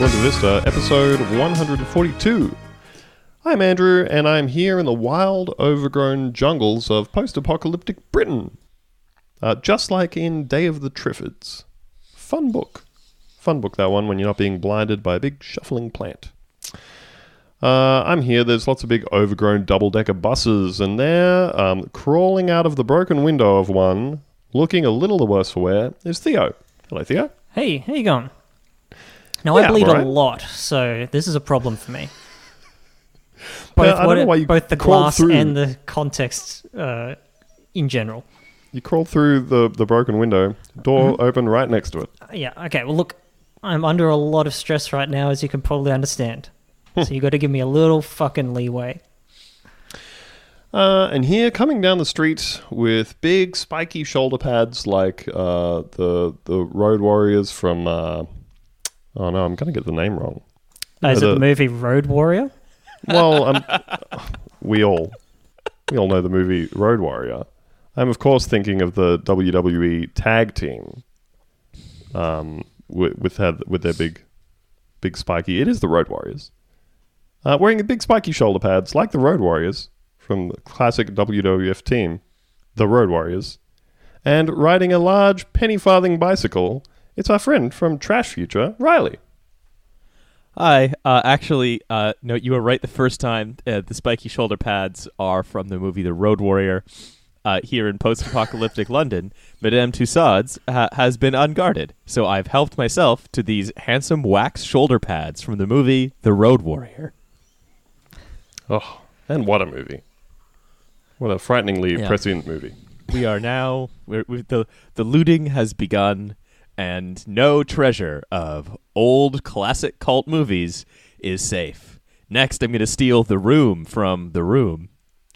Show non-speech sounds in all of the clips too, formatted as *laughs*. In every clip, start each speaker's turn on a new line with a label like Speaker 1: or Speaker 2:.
Speaker 1: Boonta Vista, episode 142. I'm Andrew, and I'm here in the wild, overgrown jungles of post apocalyptic Britain. Uh, just like in Day of the Triffids. Fun book. Fun book, that one, when you're not being blinded by a big shuffling plant. Uh, I'm here. There's lots of big overgrown double decker buses, and there, um, crawling out of the broken window of one, looking a little the worse for wear, is Theo. Hello, Theo.
Speaker 2: Hey, how you going? Now
Speaker 1: Yeah,
Speaker 2: I bleed
Speaker 1: alright.
Speaker 2: a lot, so this is a problem for me. Both, what it- both the glass
Speaker 1: through.
Speaker 2: and the context uh, in general.
Speaker 1: You crawl through the, the broken window, door open right next to it.
Speaker 2: Uh, Yeah, okay, well, look, I'm under a lot of stress right now, as you can probably understand. so you've got to give me a little fucking leeway.
Speaker 1: Uh, and here, coming down the street with big spiky shoulder pads like uh, the the Road Warriors from. Oh no, I'm going to get the name wrong.
Speaker 2: Uh, is it the movie Road Warrior?
Speaker 1: Well, um, *laughs* we all we all know the movie Road Warrior. I'm of course thinking of the WWE tag team. Um, with with, had, with their big, big spiky. It is the Road Warriors. Uh, wearing big spiky shoulder pads like the Road Warriors from the classic WWF team, the Road Warriors, and riding a large penny farthing bicycle. It's our friend from Trash Future, Riley.
Speaker 3: Hi. Uh, actually, uh, no, you were right the first time. Uh, the spiky shoulder pads are from the movie The Road Warrior. Uh, here in post-apocalyptic *laughs* London, Madame Tussauds ha- has been unguarded, so I've helped myself to these handsome wax shoulder pads from the movie The Road Warrior.
Speaker 1: Oh, and what a movie! What a frighteningly
Speaker 3: Yeah.
Speaker 1: prescient movie.
Speaker 3: We are now the the looting has begun, and no treasure of old classic cult movies is safe. Next, I'm going to steal the room from the room.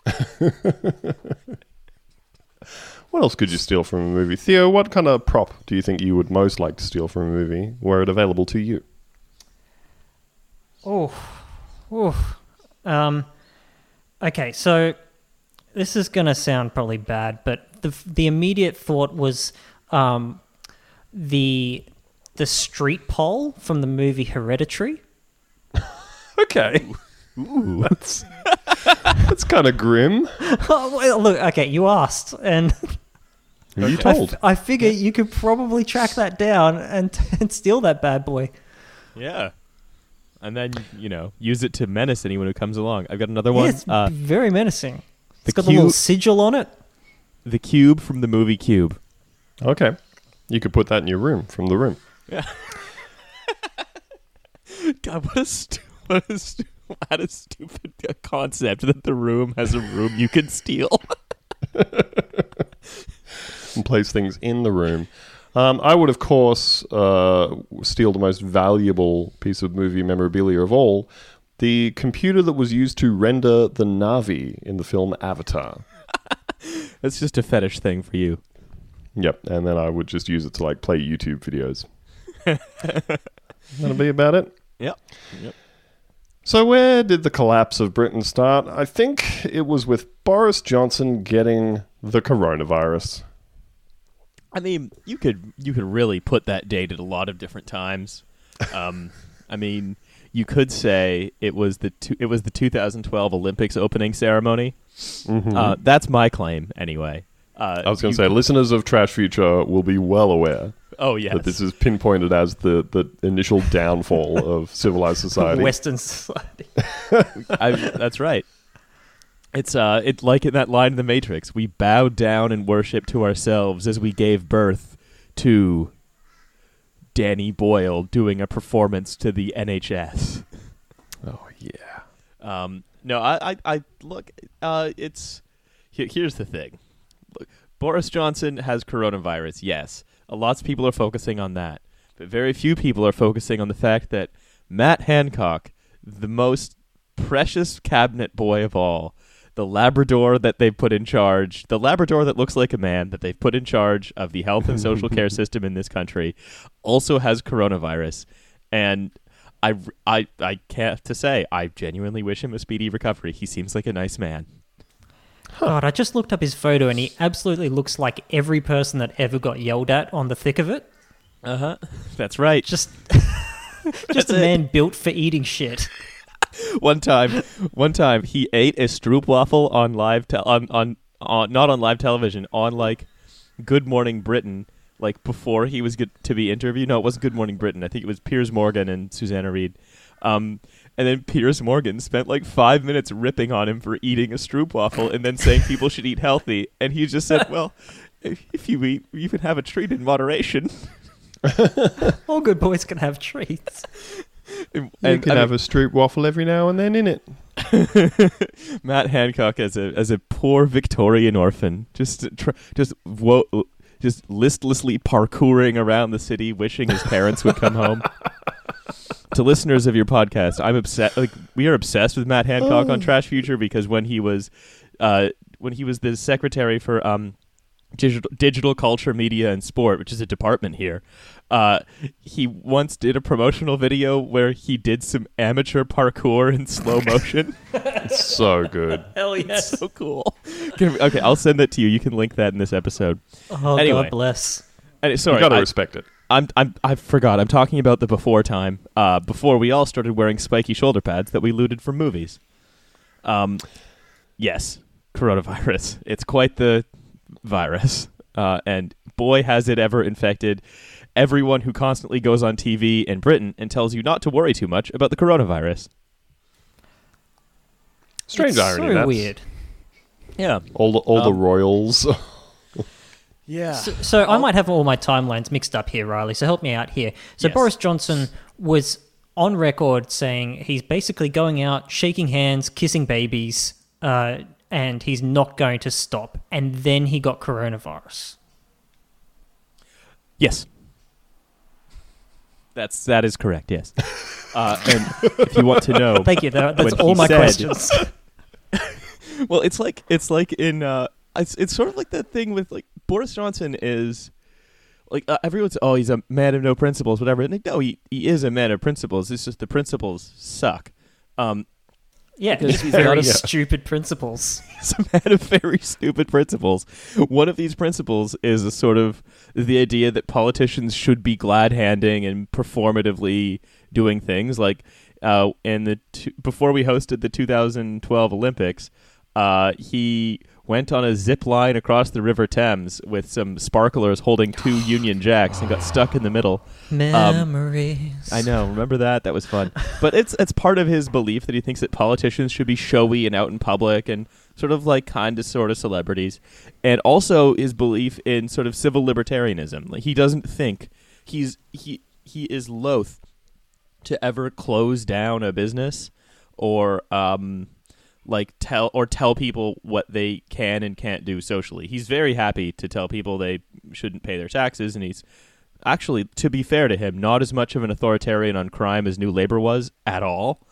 Speaker 3: *laughs*
Speaker 1: What else could you steal from a movie? Theo, what kind of prop do you think you would most like to steal from a movie were it available to you?
Speaker 2: Oh, oh. Um, okay, so this is going to sound probably bad, but the the immediate thought was um, the the street pole from the movie Hereditary. *laughs*
Speaker 1: Okay. Ooh. That's, that's kind of grim. *laughs*
Speaker 2: Oh, well, look, okay, you asked, and
Speaker 1: Who you
Speaker 2: I,
Speaker 1: told?
Speaker 2: f- I figure you could probably track that down and, *laughs* and steal that bad boy.
Speaker 3: Yeah. And then, you know, use it to menace anyone who comes along. I've got another
Speaker 2: Yeah,
Speaker 3: one.
Speaker 2: it's
Speaker 3: Uh,
Speaker 2: very menacing. It's
Speaker 3: the
Speaker 2: got the little sigil on it.
Speaker 3: the cube from the movie Cube.
Speaker 1: okay. You could put that in your room from the room. Yeah. *laughs*
Speaker 3: God, what a, stu- what a, stu- *laughs* what a stupid *laughs* concept that the room has a room you can steal.
Speaker 1: and place things in the room. Um, I would, of course, uh, steal the most valuable piece of movie memorabilia of all the computer that was used to render the Na'vi in the film Avatar.
Speaker 3: That's just a fetish thing for you.
Speaker 1: Yep, and then I would just use it to like play YouTube videos. *laughs* That'll be about it.
Speaker 3: Yep. Yep.
Speaker 1: So, where did the collapse of Britain start? I think it was with Boris Johnson getting the coronavirus.
Speaker 3: I mean, you could you could really put that date at a lot of different times. *laughs* Um, I mean, you could say it was the two, it was the 2012 Olympics opening ceremony. Uh, that's my claim, anyway. Uh,
Speaker 1: I was going to say, listeners of Trash Future will be well aware
Speaker 3: oh yes,
Speaker 1: that this is pinpointed as the, the initial downfall *laughs* of civilized society.
Speaker 2: Western society.
Speaker 3: I, that's right. It's uh, it's like in that line in the Matrix. We bowed down and worshipped to ourselves as we gave birth to Danny Boyle doing a performance to the NHS.
Speaker 1: oh, yeah.
Speaker 3: Um, no, I, I, I look. Uh, it's here, here's the thing. Boris Johnson has coronavirus. Yes, lots of people are focusing on that, but very few people are focusing on the fact that Matt Hancock, the most precious cabinet boy of all, the Labrador that they've put in charge, the Labrador that looks like a man that they've put in charge of the health and social care *laughs* system in this country, also has coronavirus, and I, I, I can't have to say I genuinely wish him a speedy recovery. He seems like a nice man.
Speaker 2: God, I just looked up his photo and he absolutely looks like every person that ever got yelled at on the thick of it.
Speaker 3: Uh huh. That's right.
Speaker 2: Just *laughs* *laughs* Just a man built for eating shit. *laughs*
Speaker 3: one time, one time he ate a stroopwafel on live te- on, on on not on live television on like Good Morning Britain. Like before he was good to be interviewed. No, it wasn't Good Morning Britain. I think it was Piers Morgan and Susanna Reid. Um, and then Piers Morgan spent like five minutes ripping on him for eating a stroopwafel and then saying people should eat healthy. And he just said, "Well, if, if you eat, you can have a treat in moderation." *laughs*
Speaker 2: All good boys can have treats. *laughs*
Speaker 3: And,
Speaker 1: You
Speaker 3: and,
Speaker 1: can
Speaker 3: I
Speaker 1: have a stroop waffle every now and then in it. *laughs*
Speaker 3: Matt Hancock as a as a poor Victorian orphan, just uh, tr- just wo- just listlessly parkouring around the city, wishing his parents would come home. To listeners of your podcast, I'm obsessed. Like we are obsessed with Matt Hancock on
Speaker 1: Oh.
Speaker 3: Trash Future because when he was, uh, when he was the secretary for um, digital digital culture, media, and sport, which is a department here, uh, he once did a promotional video where he did some amateur parkour in slow motion. *laughs*
Speaker 1: It's so good.
Speaker 2: Hell yes.
Speaker 3: so cool. Okay, I'll send that to you. You can link that in this episode.
Speaker 2: Oh,
Speaker 3: Anyway.
Speaker 2: God bless.
Speaker 3: And sorry,
Speaker 1: you gotta
Speaker 3: I,
Speaker 1: respect it.
Speaker 3: I'm I'm I forgot. I'm talking about the before time. Uh, before we all started wearing spiky shoulder pads that we looted from movies. Um, yes, coronavirus. *laughs* It's quite the virus, uh, and boy has it ever infected everyone who constantly goes on TV in Britain and tells you not to worry too much about the coronavirus.
Speaker 1: Strange
Speaker 2: it's
Speaker 1: irony.
Speaker 2: So
Speaker 1: that's
Speaker 2: weird.
Speaker 3: Yeah,
Speaker 1: All the all the
Speaker 3: Um,
Speaker 1: royals. *laughs*
Speaker 3: yeah.
Speaker 2: So, so I might have all my timelines mixed up here, Riley. So help me out here. So
Speaker 3: Yes.
Speaker 2: Boris Johnson was on record saying he's basically going out, shaking hands, kissing babies, uh, and he's not going to stop. And then he got coronavirus.
Speaker 3: Yes. That's that is correct. Yes. *laughs* Uh, and if you want to know, *laughs*
Speaker 2: Thank you. That, that's
Speaker 3: When
Speaker 2: all
Speaker 3: he
Speaker 2: my
Speaker 3: said-
Speaker 2: questions. *laughs*
Speaker 3: well, it's like it's like in uh, it's it's sort of like that thing with like Boris Johnson is like uh, everyone's oh he's a man of no principles whatever and like, no he he is a man of principles. It's just the principles suck. Um,
Speaker 2: Yeah,
Speaker 3: Because he's
Speaker 2: very stupid principles. *laughs*
Speaker 3: he's a man of very stupid principles. One of these principles is a sort of the idea that politicians should be glad handing and performatively doing things. Like uh, in the two, before we hosted the 2012 Olympics, uh, he went on a zip line across the River Thames with some sparklers holding two *sighs* Union Jacks and got stuck in the middle.
Speaker 2: Memories.
Speaker 3: I know. Remember that? That was fun. But it's it's part of his belief that he thinks that politicians should be showy and out in public and sort of like kind of sort of celebrities, and also his belief in sort of civil libertarianism. Like he doesn't think he's he he is loath to ever close down a business or um like tell or tell people what they can and can't do socially. He's very happy to tell people they shouldn't pay their taxes and he's actually to be fair to him not as much of an authoritarian on crime as New Labor was at all.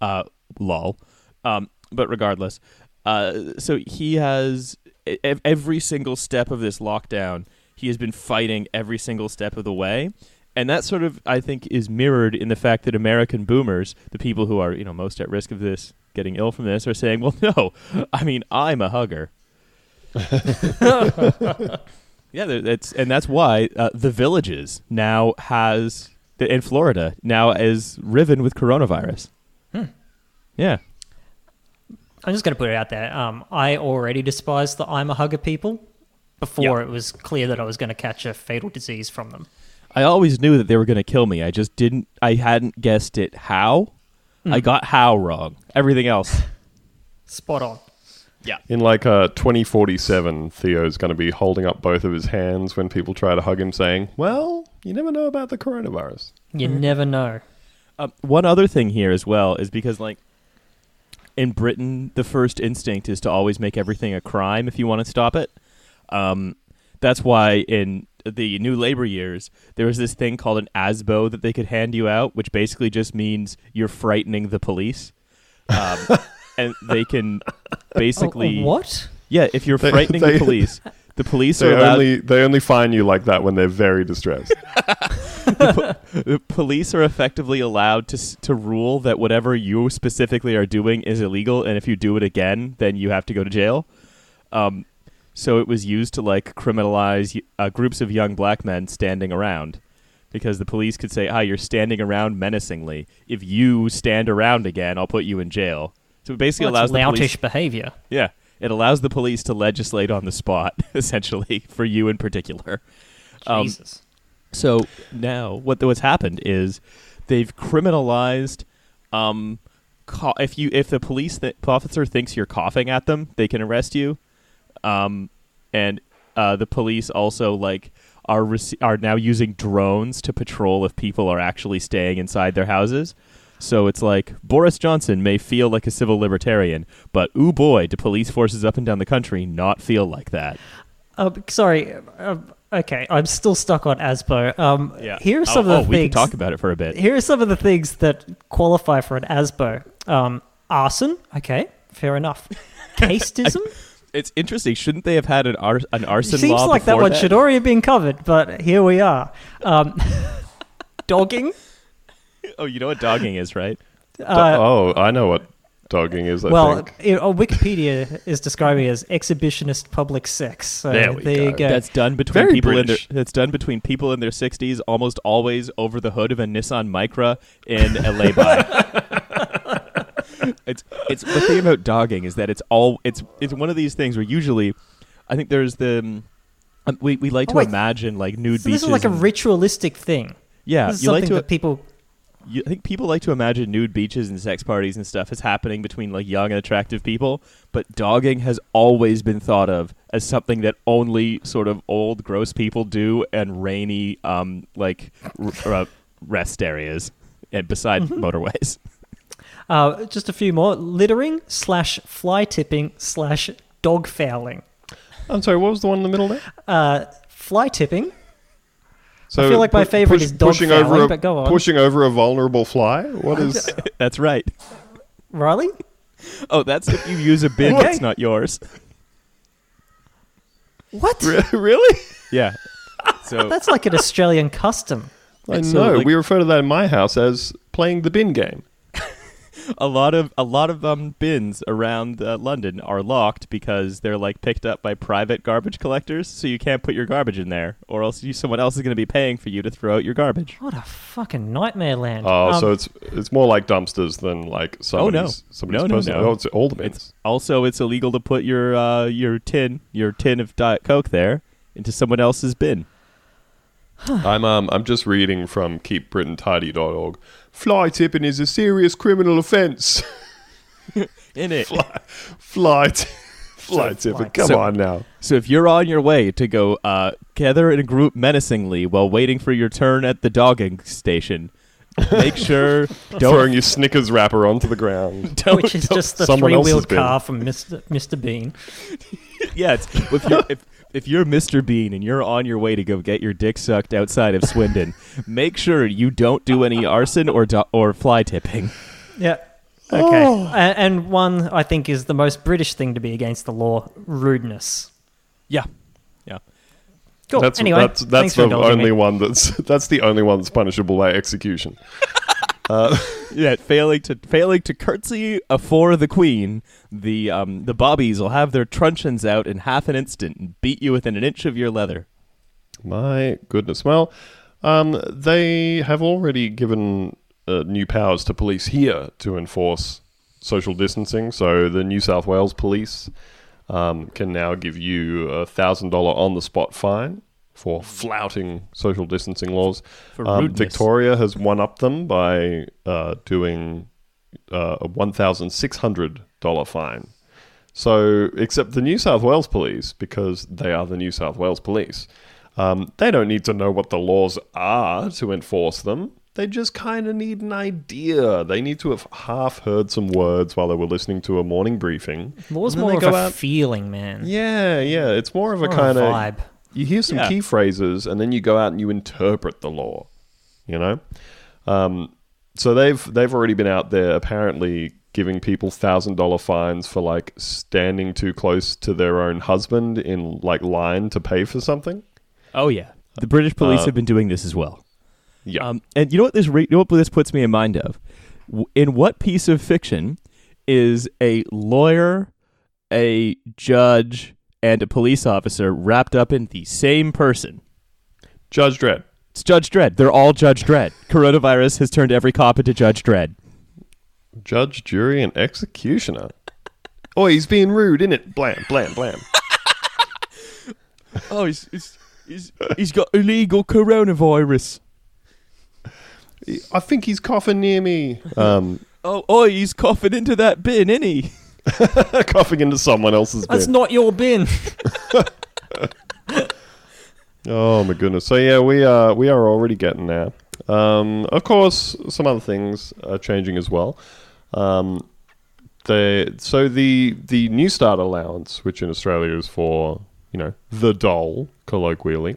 Speaker 3: Uh lol. Um but regardless, uh so he has every single step of this lockdown, he has been fighting every single step of the way. And that sort of, I think, is mirrored in the fact that American boomers, the people who are, you know, most at risk of this, getting ill from this, are saying, "Well, *laughs* no, I mean, I'm a hugger." *laughs* yeah, that's and that's why uh, the villages now has in Florida now is riven with coronavirus. Yeah,
Speaker 2: I'm just going to put it out there. Um, I already despise the I'm a hugger people before
Speaker 3: Yeah.
Speaker 2: it was clear that I was going to catch a fatal disease from them.
Speaker 3: I always knew that they were going to kill me. I just didn't. I hadn't guessed it. How? I got how wrong. Everything else. *laughs*
Speaker 2: Spot on. Yeah.
Speaker 1: In like uh, 2047, Theo's going to be holding up both of his hands when people try to hug him, saying, "Well, you never know about the coronavirus."
Speaker 2: You never know.
Speaker 3: Um, one other thing here as well is because like in Britain, the first instinct is to always make everything a crime if you want to stop it. Um, that's why in the new labor years there was this thing called an ASBO that they could hand you out, which basically just means you're frightening the police. Um, *laughs* and they can basically
Speaker 2: Oh, what?
Speaker 3: yeah if you're
Speaker 1: They-
Speaker 3: frightening
Speaker 1: they-
Speaker 3: the police the police
Speaker 1: They
Speaker 3: are allowed
Speaker 1: only they only fine you like that when they're very distressed. *laughs*
Speaker 3: the police are effectively allowed to to rule that whatever you specifically are doing is illegal, and if you do it again, then you have to go to jail. Um, so it was used to like criminalize uh, groups of young black men standing around, because the police could say, "Ah, you're standing around menacingly. If you stand around again, I'll put you in jail." So it basically
Speaker 2: Well,
Speaker 3: allows the police.
Speaker 2: loutish behavior.
Speaker 3: Yeah, it allows the police to legislate on the spot, *laughs* essentially, for you in particular. Um,
Speaker 2: Jesus.
Speaker 3: so now, what what's happened is they've criminalized. Um, co- if you if the police th- officer thinks you're coughing at them, they can arrest you. Um, and uh, the police also like are rec- are now using drones to patrol if people are actually staying inside their houses. So it's like Boris Johnson may feel like a civil libertarian, but ooh boy, do police forces up and down the country not feel like that.
Speaker 2: Uh, sorry. Uh, okay, I'm still stuck on ASBO. Um, Here are some
Speaker 3: oh,
Speaker 2: of
Speaker 3: oh,
Speaker 2: the
Speaker 3: we
Speaker 2: things.
Speaker 3: can talk about it for a bit.
Speaker 2: Here are some of the things that qualify for an ASBO. Um, arson. Okay, fair enough. *laughs* Casteism.
Speaker 3: It's interesting. Shouldn't they have had an, ar- an arson
Speaker 2: Seems
Speaker 3: law
Speaker 2: like that
Speaker 3: before
Speaker 2: one should already have been covered, but here we are. Um, *laughs* dogging.
Speaker 3: Oh, you know what dogging is, right? *laughs*
Speaker 2: Uh,
Speaker 1: oh, I know what dogging is. I
Speaker 2: well,
Speaker 1: think.
Speaker 2: it, uh, Wikipedia is describing it as exhibitionist public sex. So
Speaker 1: There we
Speaker 2: you
Speaker 1: go.
Speaker 2: go.
Speaker 3: That's done between
Speaker 1: Very
Speaker 3: people
Speaker 1: British.
Speaker 3: in their. That's done between people in their sixties, almost always over the hood of a Nissan Micra in a lay-by. *laughs* it's it's the thing about dogging is that it's all it's it's one of these things where usually, I think there's the. um, um, we, we like
Speaker 2: Oh,
Speaker 3: to imagine like nude
Speaker 2: so this is like a ritualistic thing.
Speaker 3: yeah,
Speaker 2: this is
Speaker 3: you like to
Speaker 2: that people.
Speaker 3: you, I think people like to imagine nude beaches and sex parties and stuff as happening between like young and attractive people, but dogging has always been thought of as something that only sort of old, gross people do and rainy, um, like r- uh, rest areas and beside
Speaker 2: Mm-hmm.
Speaker 3: motorways. *laughs*
Speaker 2: Uh, just a few more: littering slash fly tipping slash dog fouling.
Speaker 1: I'm sorry. What was the one in the middle there?
Speaker 2: Uh, fly tipping.
Speaker 1: So I
Speaker 2: feel like my
Speaker 1: pu-
Speaker 2: favourite
Speaker 1: push-
Speaker 2: is dog
Speaker 1: pushing over
Speaker 2: fouling,
Speaker 1: a,
Speaker 2: but go on.
Speaker 1: Pushing over a vulnerable fly. What is? *laughs*
Speaker 3: That's right.
Speaker 2: Riley.
Speaker 3: Oh, that's if you use a bin that's not yours.
Speaker 2: What?
Speaker 1: Re- really?
Speaker 3: Yeah. *laughs* So
Speaker 2: That's like an Australian custom.
Speaker 1: I
Speaker 3: So,
Speaker 1: know.
Speaker 3: like-
Speaker 1: we refer to that in my house as playing the bin game.
Speaker 3: A lot of a lot of um bins around uh, London are locked because they're like picked up by private garbage collectors, so you can't put your garbage in there, or else you, someone else is going to be paying for you to throw out your garbage.
Speaker 2: What a fucking nightmare land.
Speaker 1: Oh,
Speaker 2: Um,
Speaker 1: so it's it's more like dumpsters than like somebody's somebody's
Speaker 3: No, no,
Speaker 1: personal-
Speaker 3: no.
Speaker 1: Oh, it's all the bins.
Speaker 3: It's also it's illegal to put your uh, your tin your tin of Diet Coke there into someone else's bin. *sighs*
Speaker 1: I'm um I'm just reading from keepbritaintidy.org. Fly tipping is a serious criminal offence. *laughs*
Speaker 3: In it. *laughs*
Speaker 1: fly fly, t- *laughs* fly tipping. Come
Speaker 3: So-
Speaker 1: on now.
Speaker 3: So if you're on your way to go uh, gather in a group menacingly while waiting for your turn at the dogging station, make sure
Speaker 1: Throwing
Speaker 3: don't
Speaker 1: your Snickers wrapper onto the ground.
Speaker 3: don't,
Speaker 2: which is
Speaker 3: don't-
Speaker 2: just the
Speaker 1: someone else's
Speaker 2: three-wheeled car from Mr. Mr. Bean.
Speaker 3: yeah. It's, if you're if, if you're Mr. Bean and you're on your way to go get your dick sucked outside of Swindon, *laughs* make sure you don't do any arson or do- or fly tipping.
Speaker 2: Yeah. Okay.
Speaker 1: Oh.
Speaker 2: A- and one I think is the most British thing to be against the law: rudeness.
Speaker 3: Yeah, yeah.
Speaker 2: Cool.
Speaker 1: That's
Speaker 2: anyway,
Speaker 1: that's that's the only
Speaker 2: me.
Speaker 1: one that's *laughs* that's the only one that's punishable by execution. *laughs* Uh, *laughs*
Speaker 3: failing to failing to curtsy afore the queen, the um the bobbies will have their truncheons out in half an instant and beat you within an inch of your leather.
Speaker 1: My goodness. Well, um, they have already given uh, new powers to police here to enforce social distancing. So the New South Wales police um, can now give you a thousand dollar on the spot fine for flouting social distancing laws.
Speaker 3: For
Speaker 1: Um. Victoria has one up them by uh, doing uh, a one thousand six hundred dollar fine. So, except the New South Wales police, because they are the New South Wales police, um, they don't need to know what the laws are to enforce them. They just kind of need an idea. They need to have half heard some words while they were listening to a morning briefing.
Speaker 2: Law's more of a
Speaker 1: out-
Speaker 2: feeling, man.
Speaker 1: Yeah, yeah. It's more of a kind of
Speaker 2: vibe.
Speaker 1: You hear some
Speaker 3: Yeah.
Speaker 1: key phrases and then you go out and you interpret the law you know um, so they've they've already been out there apparently giving people thousand dollar fines for like standing too close to their own husband in like line to pay for something
Speaker 3: Oh yeah, the British police
Speaker 1: Uh,
Speaker 3: have been doing this as well.
Speaker 1: yeah
Speaker 3: Um, and you know what this re- you know what this puts me in mind of? In what piece of fiction is a lawyer, a judge, and a police officer wrapped up in the same person?
Speaker 1: judge dredd
Speaker 3: It's Judge Dredd. They're all Judge Dredd. Coronavirus has turned every cop into Judge Dredd.
Speaker 1: Judge, jury, and executioner. Oh, he's being rude, isn't it? Blam, blam, blam. *laughs*
Speaker 3: Oh, he's he's he's, he's got illegal coronavirus.
Speaker 1: I think he's coughing near me. Um, *laughs*
Speaker 3: Oh, oh, he's coughing into that bin, isn't he? *laughs*
Speaker 1: coughing into someone else's
Speaker 2: That's
Speaker 1: bin.
Speaker 2: not your bin. *laughs*
Speaker 1: Oh my goodness. So yeah, we are we are already getting there. Um, of course, some other things are changing as well. Um, the so the the New Start allowance, which in Australia is for you know the dole colloquially,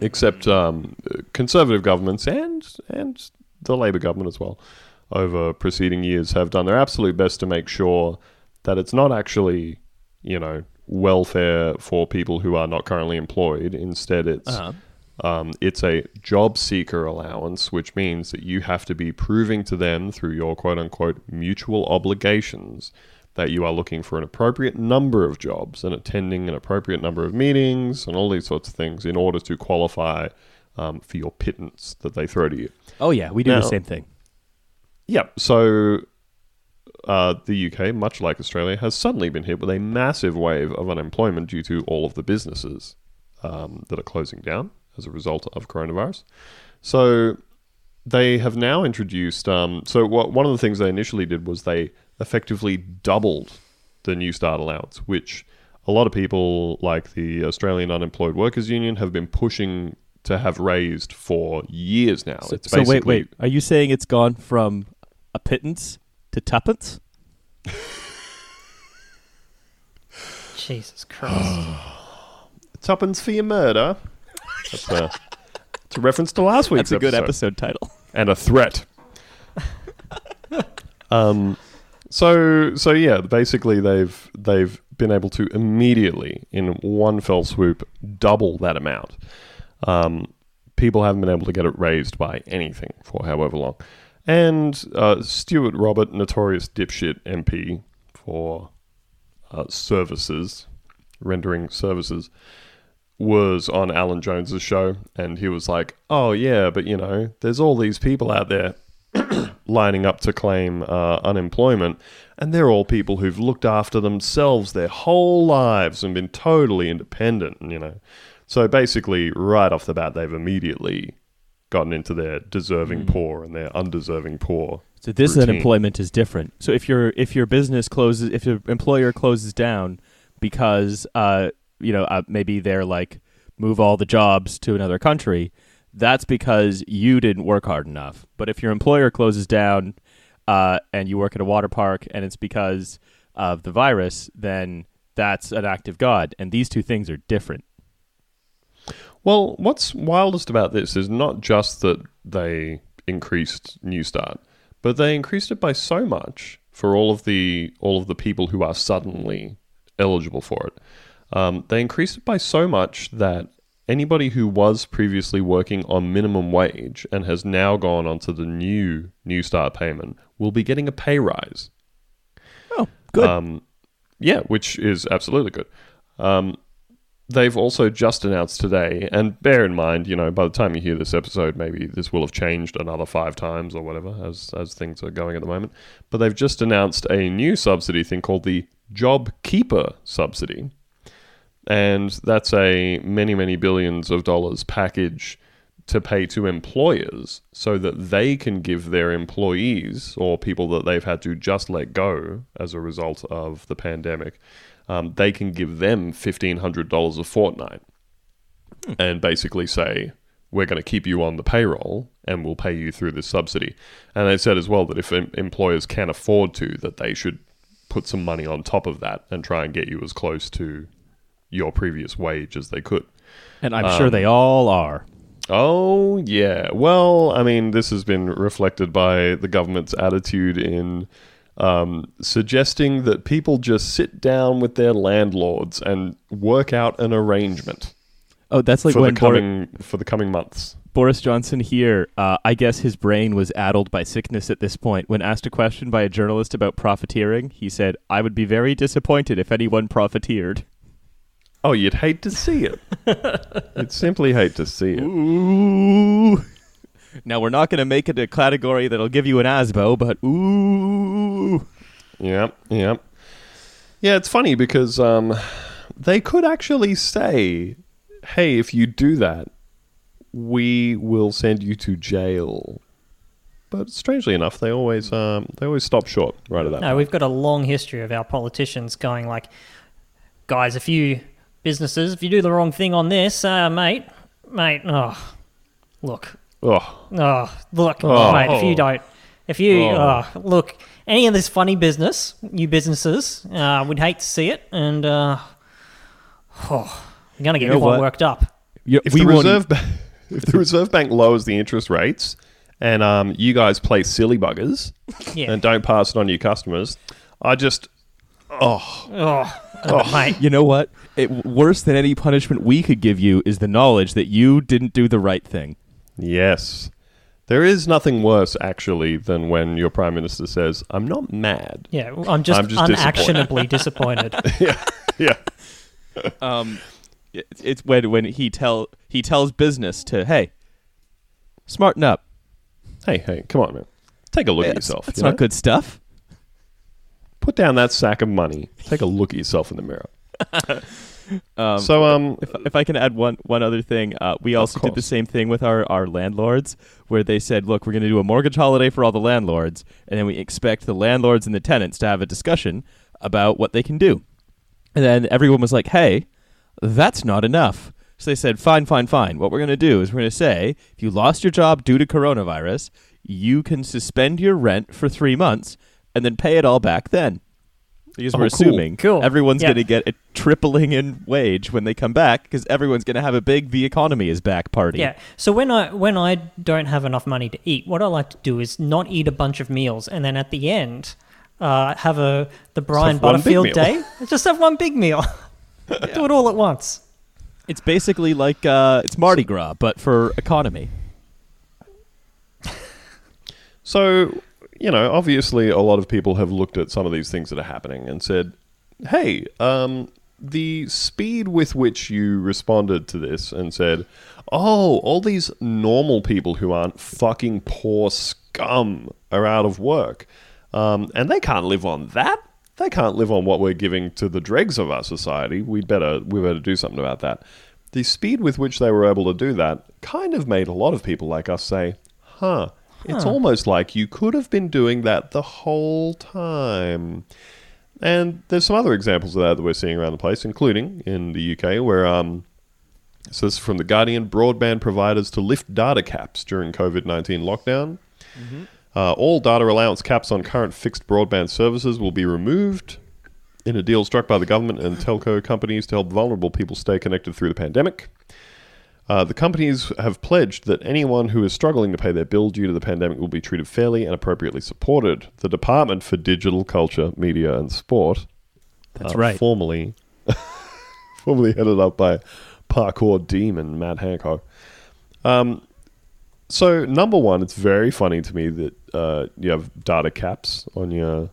Speaker 1: except um, conservative governments and and the Labor government as well over preceding years have done their absolute best to make sure that it's not actually you know welfare for people who are not currently employed. Instead, it's
Speaker 3: Uh-huh.
Speaker 1: um, it's a job seeker allowance, which means that you have to be proving to them through your quote unquote mutual obligations that you are looking for an appropriate number of jobs and attending an appropriate number of meetings and all these sorts of things in order to qualify um, for your pittance that they throw to you.
Speaker 3: Oh yeah, we do
Speaker 1: Now-
Speaker 3: the same thing.
Speaker 1: Yep. So uh, the UK, much like Australia, has suddenly been hit with a massive wave of unemployment due to all of the businesses um, that are closing down as a result of coronavirus. So they have now introduced. Um, so what, one of the things they initially did was they effectively doubled the New Start allowance, which a lot of people, like the Australian Unemployed Workers Union, have been pushing to have raised for years now.
Speaker 3: So, so wait, wait. Are you saying it's gone from a pittance to tuppence?
Speaker 2: Jesus Christ. *gasps*
Speaker 1: Tuppence for your murder. That's a, it's a reference to last week's
Speaker 3: That's a good
Speaker 1: episode.
Speaker 3: episode title.
Speaker 1: And a threat. um, so so yeah, basically they've they've been able to immediately in one fell swoop double that amount. Um, people haven't been able to get it raised by anything for however long. And uh, Stuart Robert, notorious dipshit MP for uh, services, rendering services, was on Alan Jones's show, and he was like, "Oh yeah, but you know, there's all these people out there *coughs* lining up to claim uh, unemployment, and they're all people who've looked after themselves their whole lives and been totally independent, you know." So basically, right off the bat, they've immediately gotten into their deserving poor and their undeserving poor.
Speaker 3: So this
Speaker 1: routine.
Speaker 3: unemployment is different. So if your if your business closes, if your employer closes down because uh you know uh, maybe they're like move all the jobs to another country, that's because you didn't work hard enough. But if your employer closes down uh, and you work at a water park and it's because of the virus, then that's an act of God. And these two things are different.
Speaker 1: Well, what's wildest about this is not just that they increased New Start, but they increased it by so much for all of the all of the people who are suddenly eligible for it. Um, they increased it by so much that anybody who was previously working on minimum wage and has now gone onto the new New Start payment will be getting a pay rise.
Speaker 3: Oh, good.
Speaker 1: Um, yeah, which is absolutely good. Um, they've also just announced today, and bear in mind, you know, by the time you hear this episode, maybe this will have changed another five times or whatever as as things are going at the moment. But they've just announced a new subsidy thing called the Job Keeper subsidy, and that's a many many billions of dollars package to pay to employers so that they can give their employees or people that they've had to just let go as a result of the pandemic, um, they can give them $1,500 a fortnight and basically say, we're going to keep you on the payroll and we'll pay you through this subsidy. And they said as well that if em- employers can't afford to, that they should put some money on top of that and try and get you as close to your previous wage as they could.
Speaker 3: and I'm sure
Speaker 1: um,
Speaker 3: they all are.
Speaker 1: Oh, yeah. Well, I mean, this has been reflected by the government's attitude in um, suggesting that people just sit down with their landlords and work out an arrangement
Speaker 3: Oh, that's like
Speaker 1: for the
Speaker 3: when Bor-
Speaker 1: coming for the coming months.
Speaker 3: Boris Johnson here, uh, I guess his brain was addled by sickness at this point. When asked a question by a journalist about profiteering, he said, I would be very disappointed if anyone profiteered.
Speaker 1: Oh, you'd hate to see it. *laughs* you'd simply hate to see it.
Speaker 3: Ooh. Now we're not going to make it a category that'll give you an ASBO, but ooh.
Speaker 1: Yep, yep. Yeah, it's funny because um, they could actually say, "Hey, if you do that, we will send you to jail." But strangely enough, they always um, they always stop short right at that.
Speaker 2: No,
Speaker 1: point.
Speaker 2: we've got a long history of our politicians going like, guys, if you businesses, if you do the wrong thing on this, uh, mate, mate, oh, look,
Speaker 1: Oh,
Speaker 2: oh, look,
Speaker 1: Oh.
Speaker 2: mate, if you don't, if you,
Speaker 1: Oh.
Speaker 2: oh. look, any of this funny business, new businesses, uh, we'd hate to see it, and uh, *sighs* oh, you're gonna get
Speaker 3: You know
Speaker 2: everyone
Speaker 3: what?
Speaker 2: worked up.
Speaker 3: Yeah,
Speaker 1: if
Speaker 3: we
Speaker 1: the reserve ba- *laughs* if the reserve bank lowers the interest rates and um, you guys play silly buggers
Speaker 2: Yeah.
Speaker 1: and don't pass it on to your customers, I just oh
Speaker 2: oh, oh, mate.
Speaker 3: You know what? It, worse than any punishment we could give you is the knowledge that you didn't do the right thing.
Speaker 1: Yes. There is nothing worse actually than when your prime minister says, "I'm not mad."
Speaker 2: Yeah, I'm just,
Speaker 1: I'm just
Speaker 2: unactionably *laughs* disappointed. *laughs*
Speaker 1: yeah, yeah.
Speaker 3: Um, it's, it's when when he tell he tells business to hey, smarten up.
Speaker 1: Hey, hey, come on, man. Take a look at yourself.
Speaker 3: That's
Speaker 1: you
Speaker 3: not
Speaker 1: know?
Speaker 3: good stuff.
Speaker 1: Put down that sack of money. Take a look at yourself in the mirror. *laughs*
Speaker 3: Um,
Speaker 1: so, um,
Speaker 3: if, if I can add one one other thing, uh, we also did the same thing with our, our landlords, where they said, "Look, we're going to do a mortgage holiday for all the landlords, and then we expect the landlords and the tenants to have a discussion about what they can do." And then everyone was like, "Hey, that's not enough." So they said, "Fine, fine, fine. What we're going to do is we're going to say, if you lost your job due to coronavirus, you can suspend your rent for three months and then pay it all back then." Because
Speaker 1: Oh,
Speaker 3: we're
Speaker 1: cool.
Speaker 3: assuming
Speaker 2: Cool.
Speaker 3: everyone's
Speaker 2: Yeah.
Speaker 3: going to get a tripling in wage when they come back because everyone's going to have a big the economy is back party.
Speaker 2: Yeah. So when I when I don't have enough money to eat, what I like to do is not eat a bunch of meals, and then at the end, uh, have a the Brian
Speaker 1: have
Speaker 2: Butterfield day. *laughs* Just have one big meal. *laughs* *laughs* do it all at once.
Speaker 3: It's basically like uh, it's Mardi Gras, but for economy.
Speaker 1: So, you know, obviously a lot of people have looked at some of these things that are happening and said, hey, um, the speed with which you responded to this and said, oh, all these normal people who aren't fucking poor scum are out of work. Um, and they can't live on that. They can't live on what we're giving to the dregs of our society. We better we better do something about that. The speed with which they were able to do that kind of made a lot of people like us say, "Huh, it's almost like you could have been doing that the whole time." And there's some other examples of that that we're seeing around the place, including in the UK, where um, so this is from the Guardian: broadband providers to lift data caps during COVID nineteen lockdown. Uh, all data allowance caps on current fixed broadband services will be removed in a deal struck by the government and telco companies to help vulnerable people stay connected through the pandemic. Uh, the companies have pledged that anyone who is struggling to pay their bill due to the pandemic will be treated fairly and appropriately supported. The Department for Digital Culture, Media and Sport,
Speaker 3: That's
Speaker 1: uh,
Speaker 3: right.
Speaker 1: formerly, *laughs* formerly headed up by parkour demon Matt Hancock. Um, so number one, it's very funny to me that uh, you have data caps on your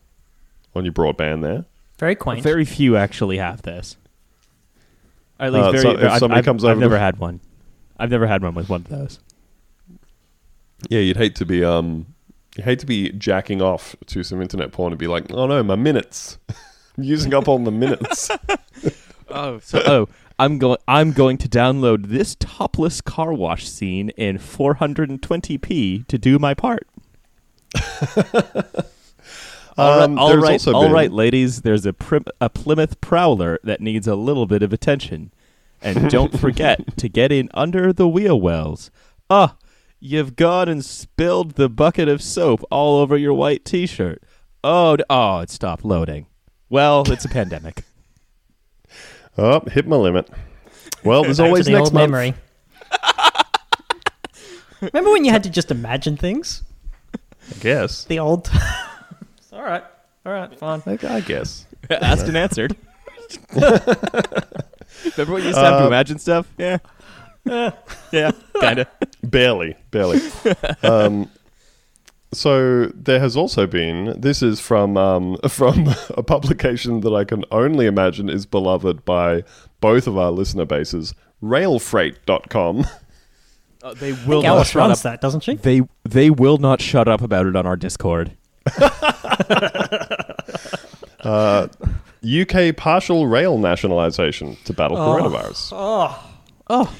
Speaker 1: on your broadband there.
Speaker 2: Very quaint.
Speaker 3: Very few actually have this. At least
Speaker 1: Uh,
Speaker 3: very.
Speaker 1: so if
Speaker 3: I've,
Speaker 1: somebody
Speaker 3: I've-
Speaker 1: comes
Speaker 3: I've never had one. I've never had one with one of those.
Speaker 1: Yeah, you'd hate to be um, you hate to be jacking off to some internet porn and be like, oh no, my minutes, *laughs* I'm using up all the minutes. *laughs*
Speaker 3: Oh, so *laughs* oh, I'm going. I'm going to download this topless car wash scene in 420p to do my part. All right,
Speaker 1: Um,
Speaker 3: all right,
Speaker 1: also
Speaker 3: all
Speaker 1: been-
Speaker 3: right, ladies. There's a prim- a Plymouth Prowler that needs a little bit of attention, and don't forget to get in under the wheel wells. Ah, you've gone and spilled the bucket of soap all over your white T-shirt. Oh, oh, it stopped loading. Well, it's a pandemic. *laughs*
Speaker 1: Oh, hit my limit. Well, there's always
Speaker 2: the
Speaker 1: next
Speaker 2: old
Speaker 1: month.
Speaker 2: memory. Remember when you had to just imagine things?
Speaker 1: I guess.
Speaker 2: The old. all right. All right. Fine.
Speaker 1: I, I guess. *laughs*
Speaker 3: Asked and answered. *laughs* Remember when you used to have to
Speaker 1: Uh,
Speaker 3: imagine stuff? Yeah. *laughs* yeah, kind of.
Speaker 1: Barely, barely. um, so there has also been. This is from um, *laughs* from a publication that I can only imagine is beloved by both of our listener bases. Railfreight.com.
Speaker 3: Uh, they will
Speaker 2: Alice
Speaker 3: not shut
Speaker 2: runs
Speaker 3: up.
Speaker 2: that, doesn't she?
Speaker 3: They they will not shut up about it on our Discord. *laughs*
Speaker 1: Uh, UK partial rail nationalisation to battle
Speaker 2: Oh.
Speaker 1: coronavirus.
Speaker 2: Oh,
Speaker 3: Oh,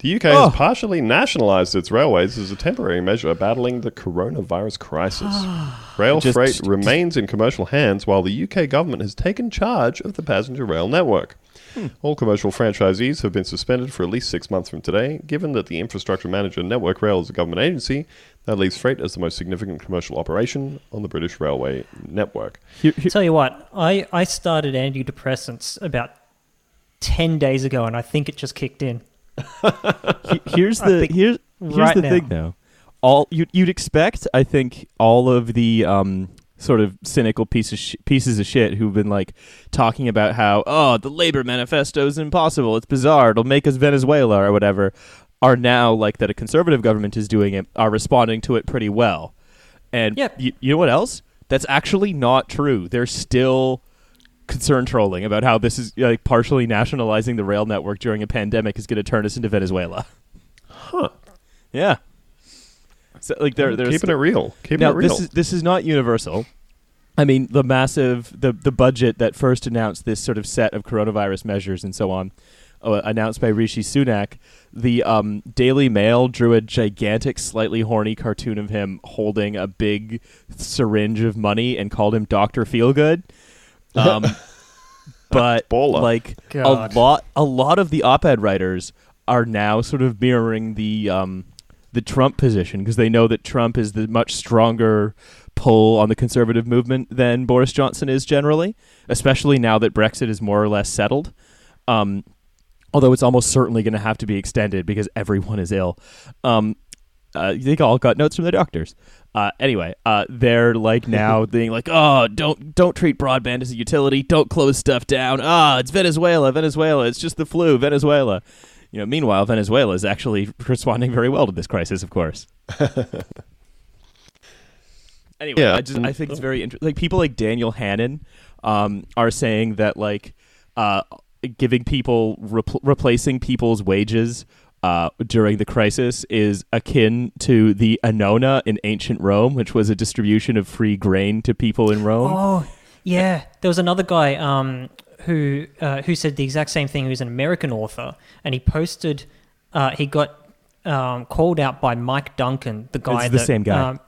Speaker 1: The UK
Speaker 3: Oh.
Speaker 1: has partially nationalised its railways as a temporary measure battling the coronavirus crisis. Ah. rail
Speaker 3: Just-
Speaker 1: freight
Speaker 3: just-
Speaker 1: remains in commercial hands while the UK government has taken charge of the passenger rail network. Hmm. All commercial franchisees have been suspended for at least six months from today. Given that the infrastructure manager Network Rail is a government agency, that leaves freight as the most significant commercial operation on the British railway network.
Speaker 3: here, here-
Speaker 2: tell you what, I, I started antidepressants about 10 days ago, and I think it just kicked in. *laughs*
Speaker 3: here's the
Speaker 2: think
Speaker 3: here's here's
Speaker 2: right
Speaker 3: the
Speaker 2: now.
Speaker 3: thing though. All you, you'd expect, I think, all of the um, sort of cynical pieces sh- pieces of shit who've been like talking about how oh the labor manifesto is impossible, it's bizarre, it'll make us Venezuela or whatever, are now like that a conservative government is doing it, are responding to it pretty well. And
Speaker 2: Yep.
Speaker 3: you, you know what else? That's actually not true. They're still concern trolling about how this is like partially nationalizing the rail network during a pandemic is going to turn us into Venezuela.
Speaker 1: Huh.
Speaker 3: Yeah. So like they're they're
Speaker 1: Keeping it real. Keeping
Speaker 3: now
Speaker 1: it real.
Speaker 3: this is this is not universal. I mean the massive the the budget that first announced this sort of set of coronavirus measures and so on, uh, announced by Rishi Sunak. The um, Daily Mail drew a gigantic, slightly horny cartoon of him holding a big syringe of money and called him Doctor Feelgood. *laughs* Um, but
Speaker 1: Baller.
Speaker 3: like
Speaker 2: God.
Speaker 3: a lot a lot of the op-ed writers are now sort of mirroring the um, the Trump position because they know that Trump is the much stronger pull on the conservative movement than Boris Johnson is generally, especially now that Brexit is more or less settled. Um, although it's almost certainly going to have to be extended because everyone is ill. Um, uh, they all got notes from the doctors. Uh, anyway, uh, they're like *laughs* now being like, oh, don't don't treat broadband as a utility. Don't close stuff down. Ah, it's Venezuela, Venezuela. It's just the flu, Venezuela. You know, meanwhile, Venezuela is actually responding very well to this crisis, of course. *laughs* anyway,
Speaker 1: Yeah.
Speaker 3: I just I think it's very interesting. Like people like Daniel Hannan um, are saying that like uh, giving people repl- replacing people's wages uh, during the crisis is akin to the annona in ancient Rome, which was a distribution of free grain to people in Rome.
Speaker 2: Oh, yeah. There was another guy um, who uh, who said the exact same thing. He was an American author, and he posted. Uh, he got um, called out by Mike Duncan, the guy.
Speaker 3: It's the
Speaker 2: that,
Speaker 3: same guy.
Speaker 2: Um,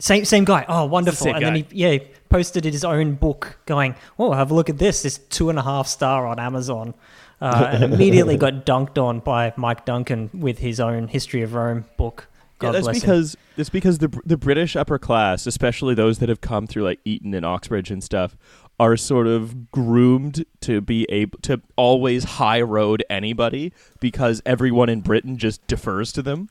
Speaker 2: same same guy. Oh, wonderful! and then he yeah he posted his own book, going, "Oh, have a look at this! This two and a half star on Amazon." Uh, and *laughs* immediately got dunked on by Mike Duncan with his own History of Rome book. God
Speaker 3: yeah, that's
Speaker 2: bless him.
Speaker 3: because that's because the the British upper class, especially those that have come through like Eton and Oxbridge and stuff, are sort of groomed to be able to always high road anybody because everyone in Britain just defers to them.